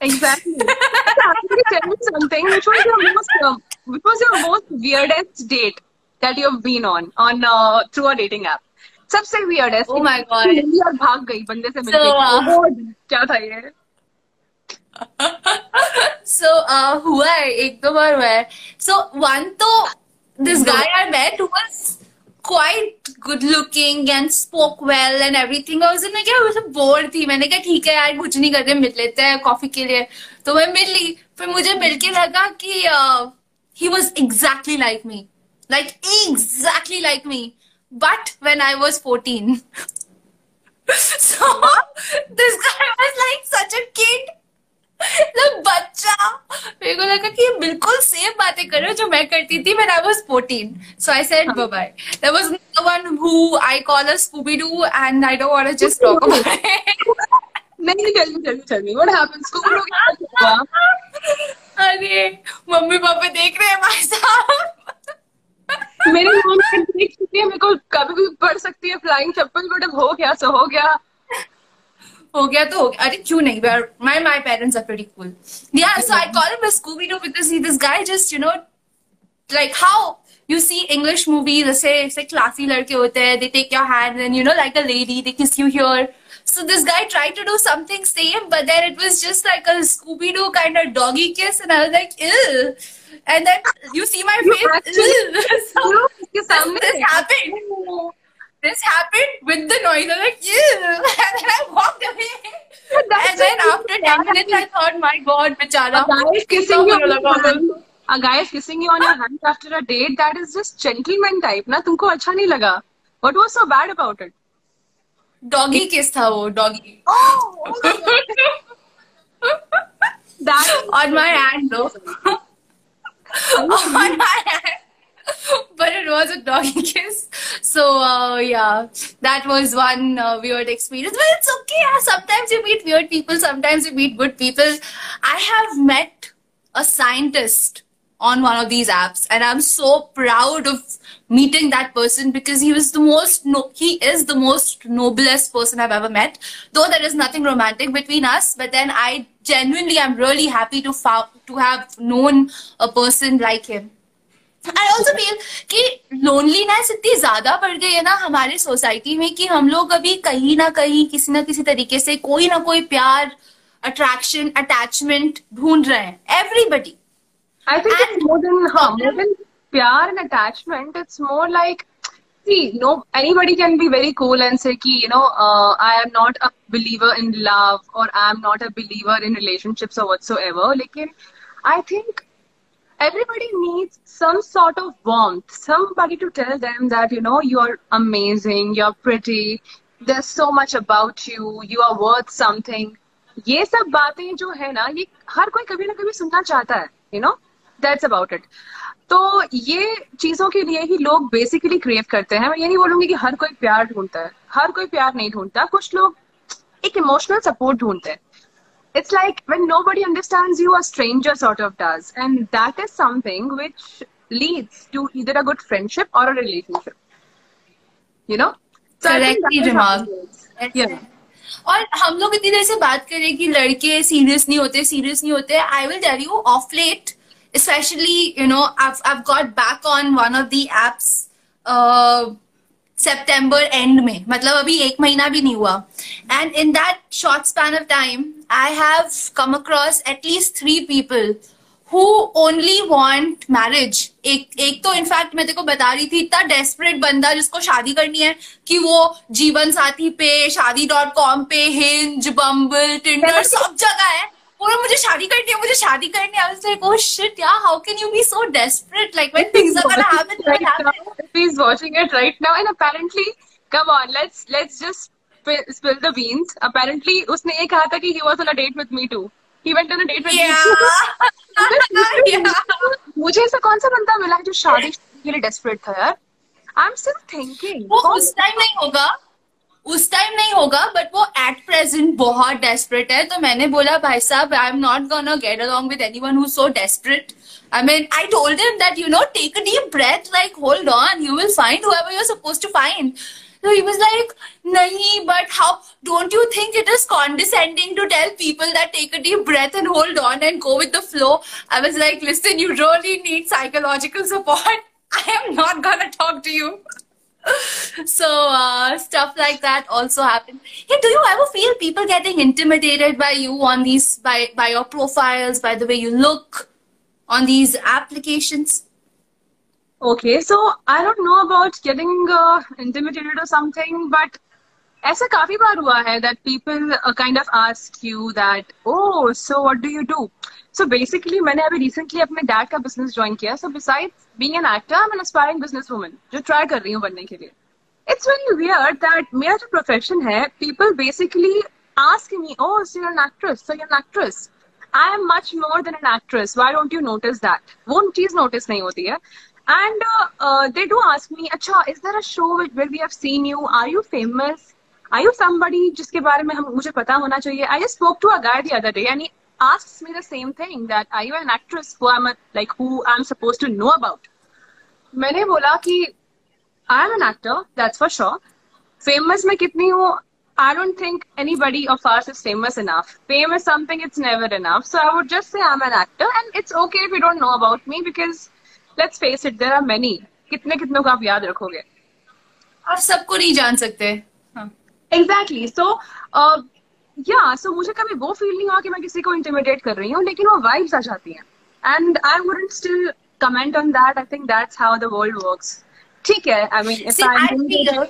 Exactly. Actually, tell me something. Which was your most, uh, which was your most weirdest date that you've been on on uh, through a dating app? सबसे weirdest. Oh my God. और भाग गई बंदे से मिलके. so, uh, Oh, क्या था ये? so uh, हुआ है एक दो बार हुआ है so one तो this guy I met who was quite good looking and spoke well and everything I was in like मैं सब बोर थी मैंने कहा ठीक है यार कुछ नहीं करते मिल लेते हैं कॉफ़ी के लिए तो मैं मिली फिर मुझे मिलके लगा कि uh, he was exactly like me like exactly like me but when I was 14 so this guy was like such a kid मतलब बच्चा मेरे को लगा कि बिल्कुल सेम बातें कर हो जो मैं करती थी when I was 14 so I said bye bye there was no one who I call a Scooby Doo and I don't want to just talk about it नहीं tell me tell me tell me what happened? School में क्या हुआ? अरे मम्मी पापा देख रहे हैं भाई साहब मेरी मॉम देख चुकी है मेरे को कभी भी पढ़ सकती है फ्लाइंग चप्पल बट अब हो गया सो हो गया हो गया तो हो गया अरे क्यों नहीं my my parents are pretty cool या so I call him Scooby Doo because he this guy just you know like how you see English movies, say, say classy लड़के होते हैं, they take your hand and you know, like a lady, they kiss you here. So this guy tried to do something same, but then it was just like a Scooby-Doo kind of doggy kiss, and I was like, ew. And then you see my You face, actually- ew. so You know, इसके this, सामने this happened. This happened with the noise. I'm like, ew. And then I walked away. that's And then so after 10 minutes, I thought, my God, A बेचारा. guy is kissing you on लगा your hand. A guy is kissing you on your hand after a date. That is just gentleman type. ना तुमको अच्छा नहीं लगा. What was so bad about it? Doggy kiss था वो doggy That on my hand but it was a doggy kiss. So uh, yeah that was one uh, weird experience. But it's okay yeah. sometimes you meet weird people sometimes you meet good people. I have met a scientist on one of these apps and i'm so proud of meeting that person because he was the most no he is the most noblest person i've ever met though there is nothing romantic between us but then i genuinely am really happy to fou- to have known a person like him I also feel कि loneliness इतनी ज्यादा बढ़ गई है ना हमारे society में कि हम लोग अभी कहीं ना कहीं किसी ना किसी तरीके से कोई ना कोई प्यार अट्रैक्शन अटैचमेंट ढूंढ रहे हैं everybody I think it's And- more than huh, more than pyar and attachment. It's more like see, no anybody can be very cool and say ki, you know, uh, I am not a believer in love or I am not a believer in relationships or whatsoever. Lekin I think everybody needs some sort of warmth, somebody to tell them that, you know, you're amazing, you're pretty, there's so much about you, you are worth something. ये सब बातें जो है ना ये हर कोई कभी ना कभी सुनना चाहता है you no That's about it तो ये चीज़ों के लिए ही लोग बेसिकली क्रिएट करते हैं। मैं नहीं बोलूँगी कि हर कोई प्यार ढूंढता है। हर कोई प्यार नहीं ढूंढता। कुछ लोग एक इमोशनल सपोर्ट ढूंढते हैं। It's like when nobody understand you are stranger sort of does and that is something which leads to either a good friendship or a relationship you know और हम लोग इतनी देर से बात करें कि लड़के सीरियस नहीं होते सीरियस नहीं होते। I will dare you of late especially you know I've I've got back on one of the apps uh, September end में मतलब अभी एक महीना भी नहीं हुआ and in that short span of time I have come across at least three people who only want marriage एक एक तो इनफैक्ट मैं तेको बता रही थी इतना डेस्परेट बंदा जिसको शादी करनी है कि वो जीवन साथी पे शादी डॉट कॉम पे हिंज बम्बल टिंडर सब जगह है बोला मुझे शादी करनी है मुझे शादी करनी है लाइक ओ शिट या how can you be so desperate like when things are gonna happen please watching it right now and apparently come on let's let's just spill the beans apparently उसने ये कहा था कि he was on a date with me too he went on a date with me मुझे ऐसा कौन सा बंदा मिला जो शादी के लिए डेस्परेट था यार? आई एम स्टिल थिंकिंग वो उस टाइम नहीं होगा। उस टाइम नहीं होगा बट वो एट प्रेजेंट बहुत डेस्परेट है तो मैंने बोला भाई साहब I am not gonna get along with anyone who's so desperate I mean, I told him that, you know, take a deep breath, like, hold on, you will find whoever you're supposed to find. So he was like, Nahi, but how, don't you think it is condescending to tell people that take a deep breath and hold on and go with the flow? I was like, listen, you really need psychological support. I am not gonna talk to you. so uh, stuff like that also happen. Hey, do you ever feel people getting intimidated by you on these by by your profiles, by the way you look on these applications? Okay, so I don't know about getting uh, intimidated or something, but ऐसा काफी बार हुआ है that people uh, kind of ask you that, oh, so what do you do? So basically, मैंने अभी recently अपने dad का business join किया. So besides being an actor, I'm an aspiring businesswoman जो try कर रही हूँ बनने के लिए. It's very weird that मेरा जो profession है, people basically ask me, oh, so you're an actress, so you're an actress. I am much more than an actress. Why don't you notice that? वो चीज़ notice नहीं होती है. And uh, uh, they do ask me, अच्छा, is there a show where we have seen you? Are you famous? Are you somebody जिसके बारे में हम मुझे पता होना चाहिए? I just spoke to a guy the other day and he asks me the same thing that are you an actress who I'm a, like who I'm supposed to know about? मैंने बोला कि I am an actor, that's for sure. Famous मैं कितनी हूँ? I don't think anybody of us is famous enough. Fame is something it's never enough. So I would just say I'm an actor and it's okay if you don't know about me because let's face it, there are many. कितने कितनों को आप याद रखोगे? आप सबको नहीं जान सकते. हाँ. एग्जैक्टली सो या सो मुझे कभी वो फील नहीं हुआ कि मैं किसी को इंटिमिडेट कर रही हूँ लेकिन वो वाइब्स आ जाती हैं। And I wouldn't still comment on that I think that's how the world works ठीक है I mean if I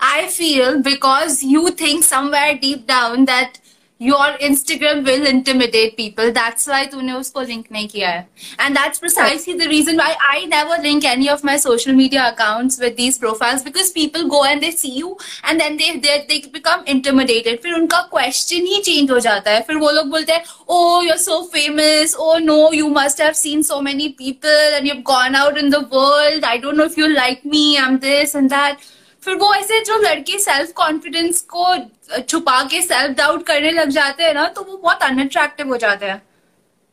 I feel because you think somewhere deep down that your Instagram will intimidate people. That's why तूने उसको link नहीं किया है. That's precisely the reason why I never link any of my social media accounts with these profiles because people go and they see you and then they they, they become intimidated. फिर उनका question ही change हो जाता है. फिर वो लोग बोलते हैं, oh you're so famous. Oh no, you must have seen so many people and you've gone out in the world. I don't know if you like me. I'm this and that. फिर वो ऐसे जो लड़के self confidence को छुपा के self doubt करने लग जाते हैं ना तो वो बहुत अनअट्रैक्टिव हो जाते हैं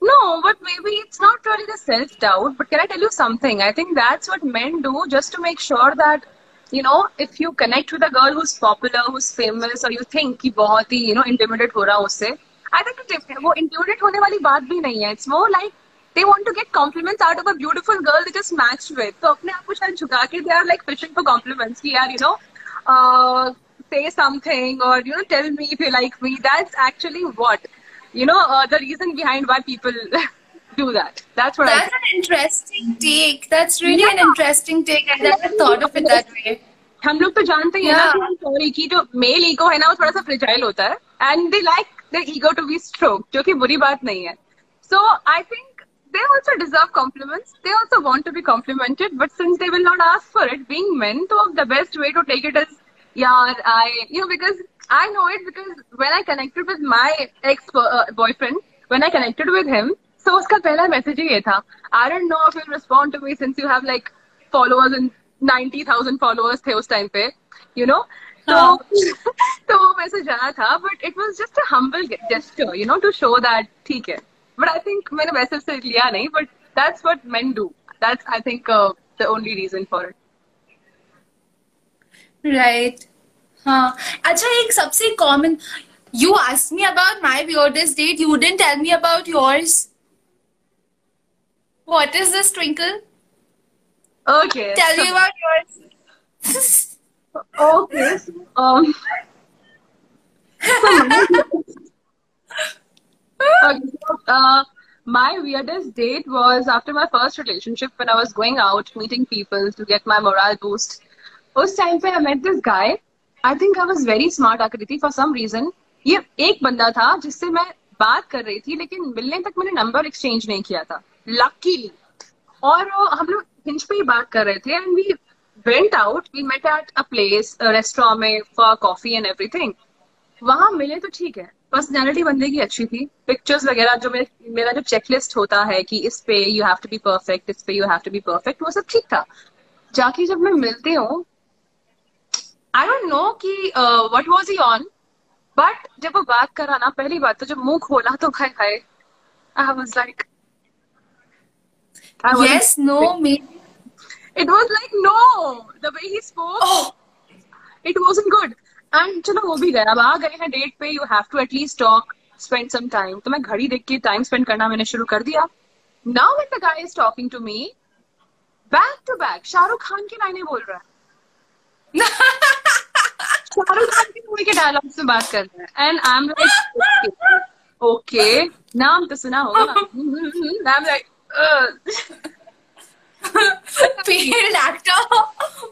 No, but maybe it's not really the self doubt. But can I tell you something? I think that's what men do just to make sure that, you know, if you connect with a girl who's popular, who's famous, or you think बहुत ही, you know, intimidate हो रहा है I think वो intimidate होने वाली बात भी नहीं है. It's more like they want to get compliments out of a beautiful girl they just matched with. तो अपने आप को शायद झुका के they are like fishing for compliments कि यार, you know, uh, say something or, you know, tell me if you like me. That's actually what, you know, uh, the reason behind why people do that. That's what I That's an interesting take. That's really an Yeah. interesting take. I never thought of it that way. हम लोग तो जानते ही हैं Yeah. ना sorry की जो male ego है ना वो थोड़ा सा फ्रिजाइल होता है and they like the ego to be stroke जो कि बुरी बात नहीं है so I think they also deserve compliments they also want to be complimented but since they will not ask for it being men so the best way to take it is yeah i you know because i know it because when i connected with my ex uh, boyfriend when i connected with him so उसका पहला message ही ये था I don't know if you'll respond to me since you have like followers and 90,000 followers थे उस time पे you know तो हाँ. तो वो मैसेज आया था but it was just a humble gesture you know to show that ठीक है But I think मैंने वैसे से लिया नहीं but that's what men do that's I think uh, the only reason for it Right. हाँ अच्छा एक सबसे common you ask me about my weirdest date you didn't tell me about yours what is this Twinkle Okay. Tell me about yours Okay. so, Um. so my, uh, my weirdest date was after my first relationship when I was going out meeting people to get my morale boost. उस time पे I met this guy. I think I was very smart आकृति for some reason. ये एक बंदा था जिससे मैं बात कर रही थी लेकिन मिलने तक मैंने नंबर एक्सचेंज नहीं किया था लकीली और हम लोग हिंज पे ही बात कर रहे थे and we went out we met at a place restaurant में फॉर कॉफ़ी एंड एवरीथिंग वहाँ मिले तो ठीक है पर्सनैलिटी बंदे की अच्छी थी। पिक्चर्स वगैरह जो मेरे मेरा जो चेकलिस्ट होता है कि इस पे you have to be perfect इस पे you have to be perfect वो सब ठीक था। जाके जब मैं मिलती हूँ आई डोंट नो कि what was he on but जब वो बात करा ना पहली बात तो जब मुँह खोला तो खाए खाए I was like yes no maybe It was like no, the way he spoke, oh. it wasn't good. And चलो, वो भी गया। अब आ गए हैं डेट पे you have to at least talk spend some time तो मैं घड़ी देख के टाइम स्पेंड करना मैंने शुरू कर दिया। Now when the guy is talking to me back to back Shahrukh Khan की लाइनें बोल रहा है। शाहरुख खान की मूवी के डायलॉग से बात कर रहा है। And I am like okay नाम तो सुना होगा। I am like paid actor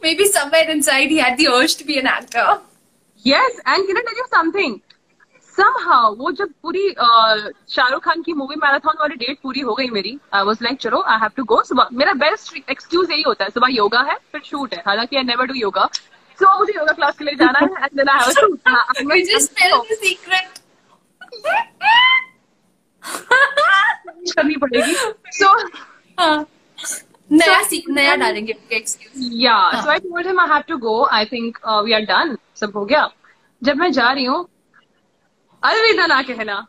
maybe somewhere inside he had the urge to be an actor. Yes and can I tell you something somehow वो जब पूरी शाहरुख खान की मूवी मैराथन वाली date पूरी हो गई मेरी आई वाज लाइक चलो आई हैव टू गो सुबह मेरा बेस्ट एक्सक्यूज यही होता है सुबह योगा है फिर शूट है। हालाँकि I never do yoga so मुझे योगा क्लास के लिए जाना है and then I have to we just tell the secret. करनी पड़ेगी सो नया सीख नया डालेंगे excuse yeah so i told him i have to go. I think uh, we are सब हो गया. जब मैं जा रही हूँ अलविदा ना कहना.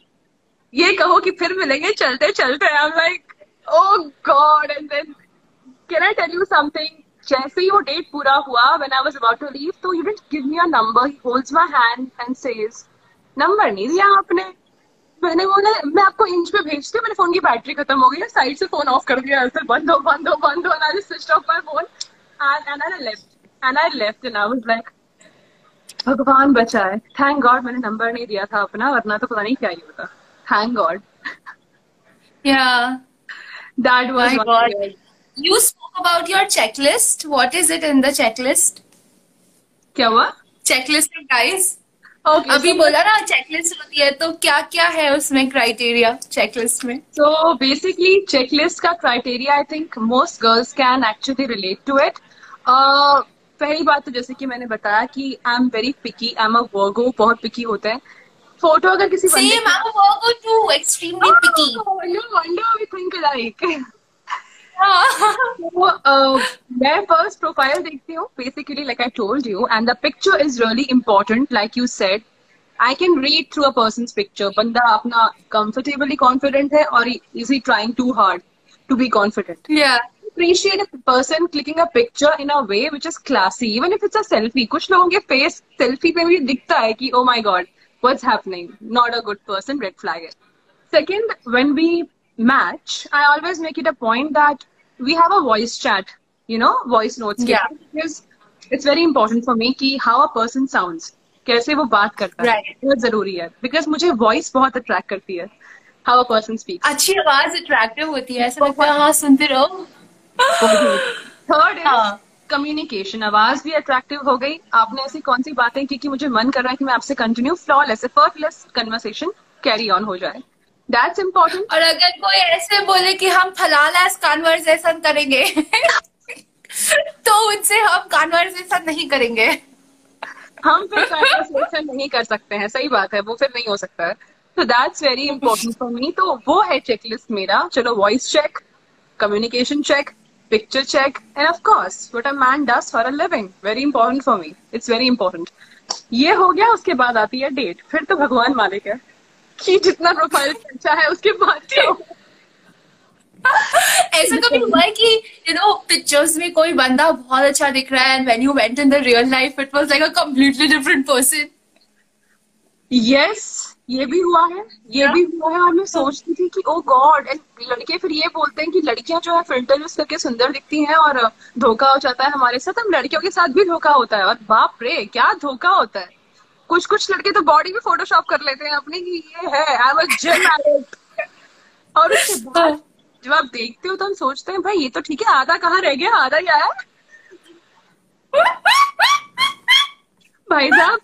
ये कहो कि फिर मिलेंगे चलते चलते. I am like oh god and then can I tell you something जैसे ही वो डेट पूरा हुआ when I was about to leave तो you didn't give me a number he holds my hand and says number नहीं दिया आपने. मैंने बोला मैं आपको हिंज पे भेजती हूँ मेरे फ़ोन की बैटरी खत्म हो गई है साइड से फ़ोन ऑफ़ कर दिया ऐसे बंद हो बंद हो बंद हो and I switch off my phone and and I left and I left and I was like भगवान बचाए थैंक गॉड मैंने नंबर नहीं दिया था अपना वरना तो पता नहीं क्या ही होता thank god yeah. That was god. you spoke about your checklist. What is it in the checklist? क्या हुआ? चेकलिस्ट में okay, अभी so बोला ना चेकलिस्ट होती है तो क्या क्या है उसमें क्राइटेरिया चेकलिस्ट में? सो बेसिकली चेकलिस्ट का criteria I think most girls can actually relate to it पहली बात तो जैसे कि मैंने बताया कि I am very picky I am a Virgo बहुत पिकी होते हैं। फ़ोटो अगर किसी सेम फ़र्स्ट प्रोफ़ाइल देखती हूँ basically like I told you and the picture is really important like you said I can read through a picture बंदा अपना comfortably confident है और is trying too hard to be confident appreciate a clicking a picture in a way which is classy even if it's a selfie कुछ लोगों के face selfie पे भी दिखता है कि ओ my God what's not a good person red fly second when be match I always make it a point that we have a voice chat you know voice notes. Yeah. because it's very important for me कि how a person sounds कैसे वो बात करता है Right. बहुत ज़रूरी है। Because मुझे voice बहुत attract करती है how a person speaks. अच्छी आवाज़ अट्रैक्टिव होती है ऐसा लगता है हाँ सुनते रहो। थर्ड इज़ हाँ. कम्युनिकेशन आवाज़ भी अट्रैक्टिव हो गई। आपने ऐसी कौन सी बातें की कि मुझे मन कर रहा है कि मैं आपसे continue flawless effortless conversation carry on हो जाए। दैट्स इम्पोर्टेंट और अगर कोई ऐसे बोले कि हम फलालास कॉन्वर्सेशन करेंगे तो उनसे हम कॉन्वर्सेशन नहीं करेंगे। हम फिर कन्वर्सेशन नहीं कर सकते हैं। सही बात है वो फिर नहीं हो सकता। है तो that's very important for me तो वो है चेकलिस्ट मेरा। चलो voice check communication check picture check and of course what a man does for a living very important for me it's very important ये हो गया उसके बाद आती है डेट फिर तो भगवान मालिक है। कि जितना प्रोफ़ाइल अच्छा है उसके बाद ऐसा कभी हुआ है कि यू नो पिक्चर्स में कोई बंदा बहुत अच्छा दिख रहा है and when you went in the real life it was like a completely different person yes ये भी हुआ है ये भी हुआ है और मैं सोचती थी कि ओ गॉड एंड लड़के फिर ये बोलते हैं कि लड़कियाँ जो है फ़िल्टर यूज़ करके सुंदर दिखती हैं और धोखा हो जाता है हमारे साथ हम लड़कियों के साथ भी धोखा होता है। और बाप रे क्या धोखा होता है? कुछ कुछ लड़के तो बॉडी भी फोटोशॉप कर लेते हैं अपनी कि ये है आई वाज जिम और उसके बाद जब आप देखते हो तो हम सोचते हैं भाई ये तो ठीक है आधा कहाँ रह गया? आधा क्या है? भाई साहब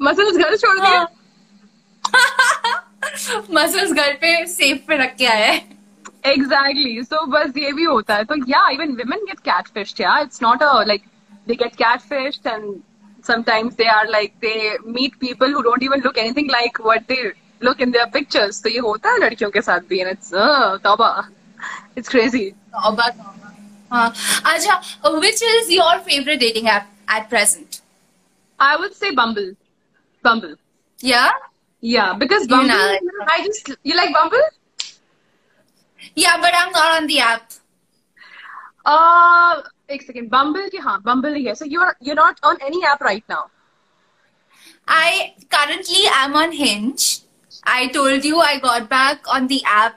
मसल्स घर छोड़ दिया मसल्स घर पे सेफ़ पे रख के आया है एग्जैक्टली सो बस ये भी होता है। तो या even women get catfished yeah it's not a like they get catfished and sometimes they are like they meet people who don't even look anything like what they look in their pictures तो ये होता है लड़कियों के साथ भी and it's uh, तौबा it's crazy तौबा तौबा हाँ अच्छा which is your favorite dating app at present I would say Bumble Bumble yeah yeah because You Bumble know, I just you like Bumble yeah but I'm not on the app uh एक second Bumble की हाँ Bumble ही है so you're you're not on any app right now I currently am on Hinge. I told you I got back on the app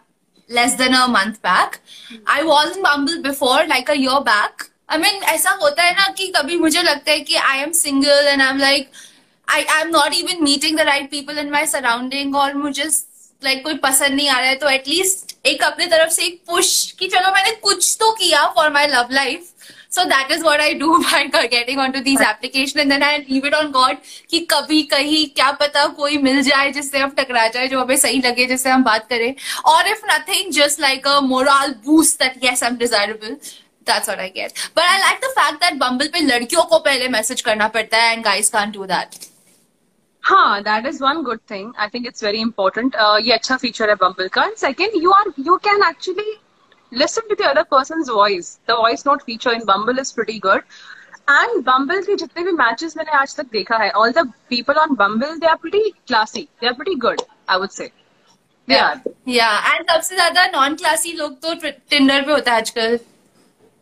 less than a month back. I was in Bumble before, like a year back. I mean, ऐसा होता है ना कि कभी मुझे लगता है कि I am single and I'm like, I am not even meeting the right people in my surrounding और मुझे like कोई पसंद नहीं आ रहा है तो एटलीस्ट एक अपने तरफ़ से एक पुश कि चलो मैंने कुछ तो किया for my love life So that is what I do by getting onto these applications and then I leave it on God कि कभी कहीं क्या पता कोई मिल जाए जिससे हम टकरा जाए जो हमें सही लगे जिससे हम बात करें और if nothing just like a moral boost that yes I'm desirable that's what I get but I like the fact that Bumble पे लड़कियों को पहले मैसेज करना पड़ता है and guys can't do that हाँ that is one good thing I think it's very important uh, ये अच्छा feature है Bumble का and second you are you can actually listen to the other person's voice. The voice note feature in Bumble is pretty good. And Bumble के जितने भी matches मैंने आज तक देखा है, all the people on Bumble they are pretty classy. They are pretty good, I would say. They yeah are. yeah and सबसे ज्यादा नॉन क्लासी लोग तो टिंडर पे होता है आजकल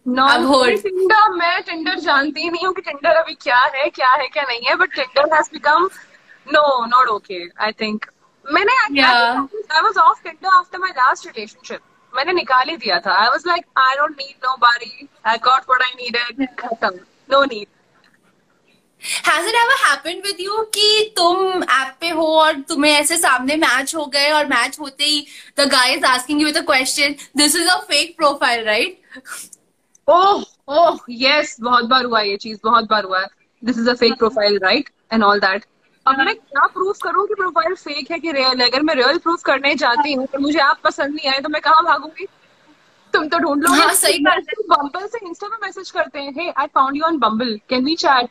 Non I've heard. Tinder मैं Tinder जानती ही नहीं हूँ कि Tinder अभी क्या है, क्या है, क्या नहीं है, but Tinder has become no, not okay. I think मैंने Yeah. I was off Tinder after my last relationship. मैंने निकाल ही दिया था. I was like, I don't need nobody. I got what I needed. खत्म. No need. Has it ever happened with you कि तुम app पे हो और तुम्हें ऐसे सामने मैच हो गए और मैच होते ही the guy is asking you with a question this is a fake profile right oh oh yes बहुत बार हुआ ये चीज़ बहुत बार हुआ है this is a fake profile right and all that अब मैं क्या प्रूफ करूँ कि प्रोफ़ाइल फेक है कि रियल है? अगर मैं रियल प्रूफ करने जाती हूँ और मुझे आप पसंद नहीं आए तो मैं कहाँ भागूँगी? तुम तो ढूंढ लो हाँ, सही बात है। बम्बल से इंस्टा पे मैसेज करते हैं hey I found you on Bumble can we chat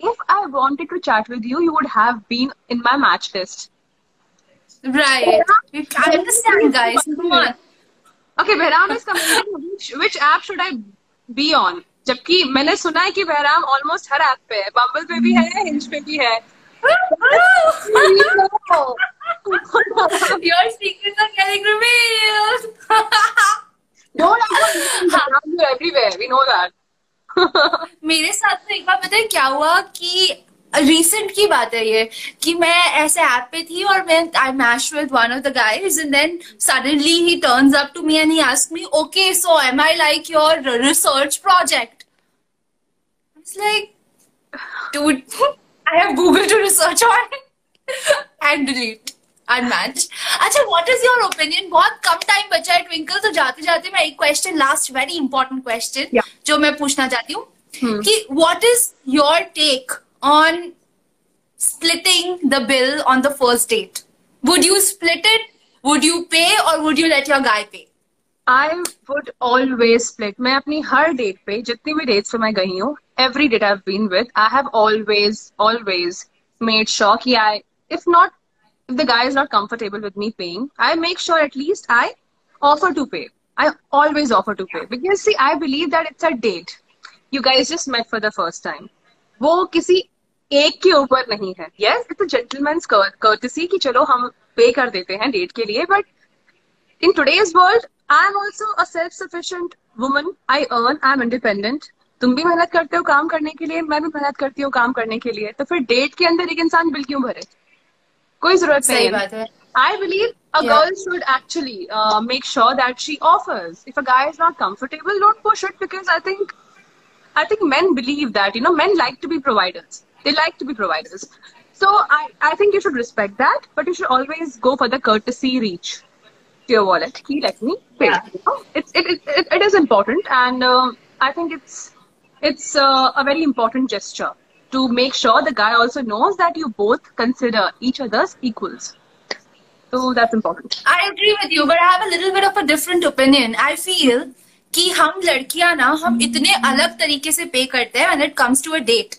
if I wanted to chat with you you would have been in my match list right. I understand guys. come on. Okay Behram is coming which app should I be on जबकि मैंने सुना है कि Behram almost हर app पे है। Bumble पे भी है हिंज पे भी है? Your secrets are getting revealed Don't everywhere. We know that. मेरे साथ तो एक बार पता है क्या हुआ कि रिसेंट की बात है ये कि मैं ऐसे ऐप पे थी और मैं I match with one of the guys and then suddenly he turns up to me and he ask me okay so am I like your research project it's like dude I have Google to research on and delete unmatch. अच्छा what is your opinion? बहुत कम time बचा है ट्विंकल तो जाते जाते मैं एक question last very important question जो मैं पूछना चाहती हूँ कि what is your take on splitting the bill on the first date? Would you split it? Would you pay or would you let your guy pay? I would always split. मैं अपनी हर date पे जितनी भी dates पे मैं गई हूँ every date I've been with, I have always, always made sure कि I, if not, if the guy is not comfortable with me paying, I make sure at least I offer to pay. I always offer to pay because see, I believe that it's a date. You guys just met for the first time. वो किसी एक के ऊपर नहीं है yes it's a gentleman's courtesy कि चलो हम पे कर देते हैं डेट के लिए but in today's world, I'm also a self-sufficient woman. I earn, I'm independent. तुम भी मेहनत करते हो काम करने के लिए मैं भी मेहनत करती हूँ काम करने के लिए तो फिर डेट के अंदर एक इंसान बिल क्यों भरे कोई ज़रूरत नहीं बात है I believe a Yeah. girl should actually uh, make sure that she offers. If a guy is not comfortable, don't push it because I think I think men believe that you know men like to be providers. They like to be providers. So I, I think you should respect that, but you should always go for the courtesy reach to your wallet. He let me pay. Yeah. You know? It's it, it, it, it is important, and um, I think it's it's uh, a very important gesture to make sure the guy also knows that you both consider each other's equals. So that's important. I agree with you, but I have a little bit of a different opinion. I feel कि हम लड़कियां ना हम इतने अलग तरीके से पे करते हैं when it comes to a date.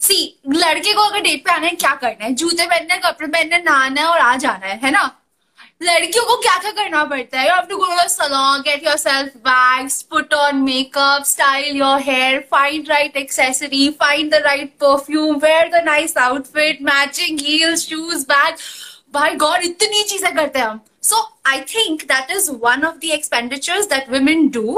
सी लड़के को अगर डेट पे आना है क्या करना है जूते पहनने हैं, कपड़े पहनने हैं, नहाना है और आ जाना है है ना लड़कियों को क्या क्या करना पड़ता है you have to go to salon get yourself bags put on makeup style your hair find right accessory find the right perfume wear the nice outfit matching heels shoes bag by god इतनी चीज़ें करते हैं हम so i think that is one of the expenditures that women do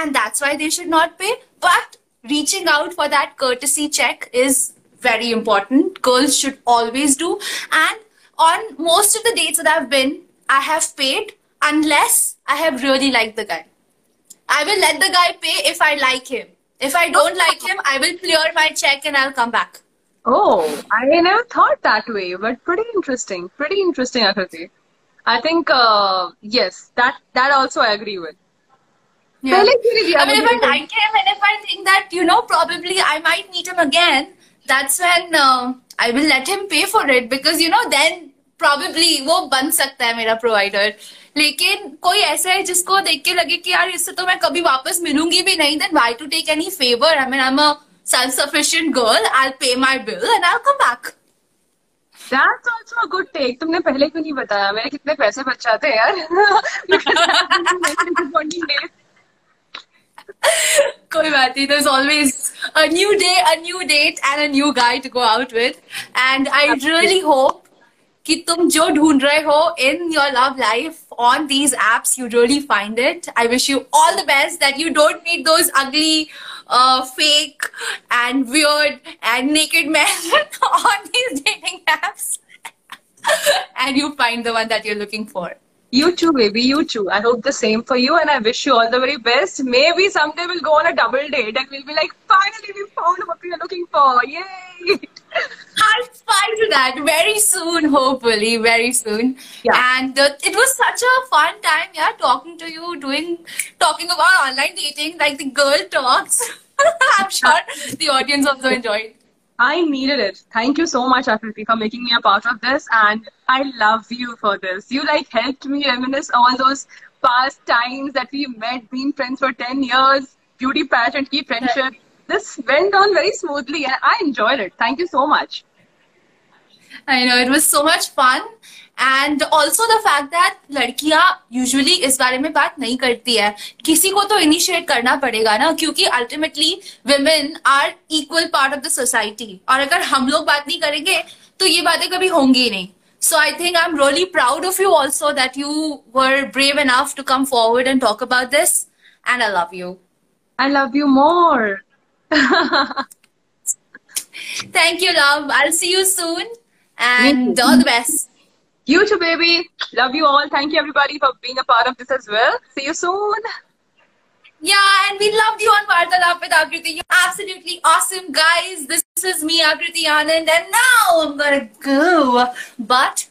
and that's why they should not pay but reaching out for that courtesy check is very important girls should always do and on most of the dates that I've been, I have paid unless I have really liked the guy. I will let the guy pay if I like him. If I don't like him, I will clear my check and I'll come back. Oh, I never thought that way, but pretty interesting. Pretty interesting, Akriti. I think uh, yes, that that also I agree with. Yeah. Really, I mean, if I like him and if I think that you know probably I might meet him again, that's when uh, I will let him pay for it because you know then probably वो बन सकता है मेरा provider लेकिन कोई ऐसा है जिसको देख के लगे कि यार इससे तो मैं कभी वापस मिलूँगी भी नहीं। Then why to take any favour I mean I am a self sufficient girl I pay my bill and I come back That's also a good take. तुमने पहले क्यों नहीं बताया? मेरे कितने पैसे बच जाते हैं यार। कोई बात नहीं। There's always a new day a new date and a new guy to go out with. And I really hope कि तुम जो ढूंढ रहे हो in your love life on these apps you really find it I wish you all the best that you don't meet those ugly uh, fake and weird and naked men on these dating apps and you find the one that you're looking for You too, baby. You too. I hope the same for you, and I wish you all the very best. Maybe someday we'll go on a double date, and we'll be like, finally, we found what we are looking for. Yay! High five to that very soon, hopefully, very soon. Yeah. And uh, it was such a fun time, yeah, talking to you, doing, talking about online dating, like the girl talks. I'm sure the audience also enjoyed. I needed it. Thank you so much, Akriti, for making me a part of this, and I love you for this. You like helped me reminisce all those past times that we met, being friends for ten years, beauty pageant, key friendship This went on very smoothly, and I enjoyed it. Thank you so much. I know it was so much fun. And also the fact that लड़कियां usually इस बारे में बात नहीं करती है किसी को तो इनिशिएट करना पड़ेगा ना क्योंकि ultimately women are equal part of the society और अगर हम लोग बात नहीं करेंगे तो ये बातें कभी होंगी ही नहीं So I think I'm really proud of you also that you were brave enough to come forward and talk about this. And I love you. I love you more. Thank you, love. I'll see you soon. And all the best. you too, baby. Love you all. Thank you, everybody, for being a part of this as well. See you soon. Yeah, and we loved you on Vartalap with Akriti. You're absolutely awesome, guys. This is me, Akriti Anand, and now I'm gonna go. But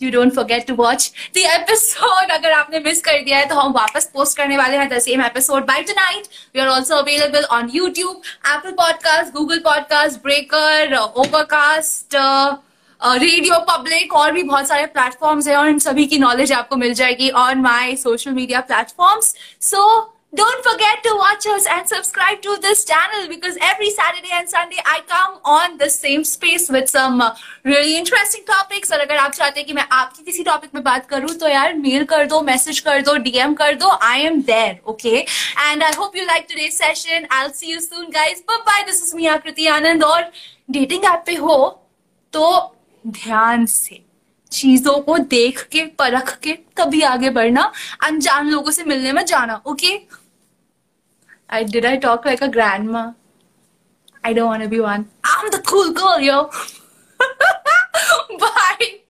you don't forget to watch the episode अगर आपने miss कर दिया है तो हम वापस post करने वाले हैं the same episode by tonight we are also available on YouTube Apple podcast Google podcast Breaker Overcast Radio Public और भी बहुत सारे प्लेटफॉर्म्स हैं और इन सभी की नॉलेज आपको मिल जाएगी on my social media platforms so Don't forget to watch us and subscribe to this channel because every Saturday and Sunday I come on the same space with some uh, really interesting topics. और अगर आप चाहते हैं कि मैं आपकी किसी topic में बात करूँ तो यार मेल कर दो मैसेज कर दो डीएम कर दो I am there okay and I hope you like today session I see you soon bye bye this is me Akriti Anand और डेटिंग ऐप पे हो तो ध्यान से चीज़ों को देख के परख के तभी आगे बढ़ना। अनजान लोगों से मिलने में जाना okay I did I talk like a grandma? I don't want to be one. I'm the cool girl, yo. Bye.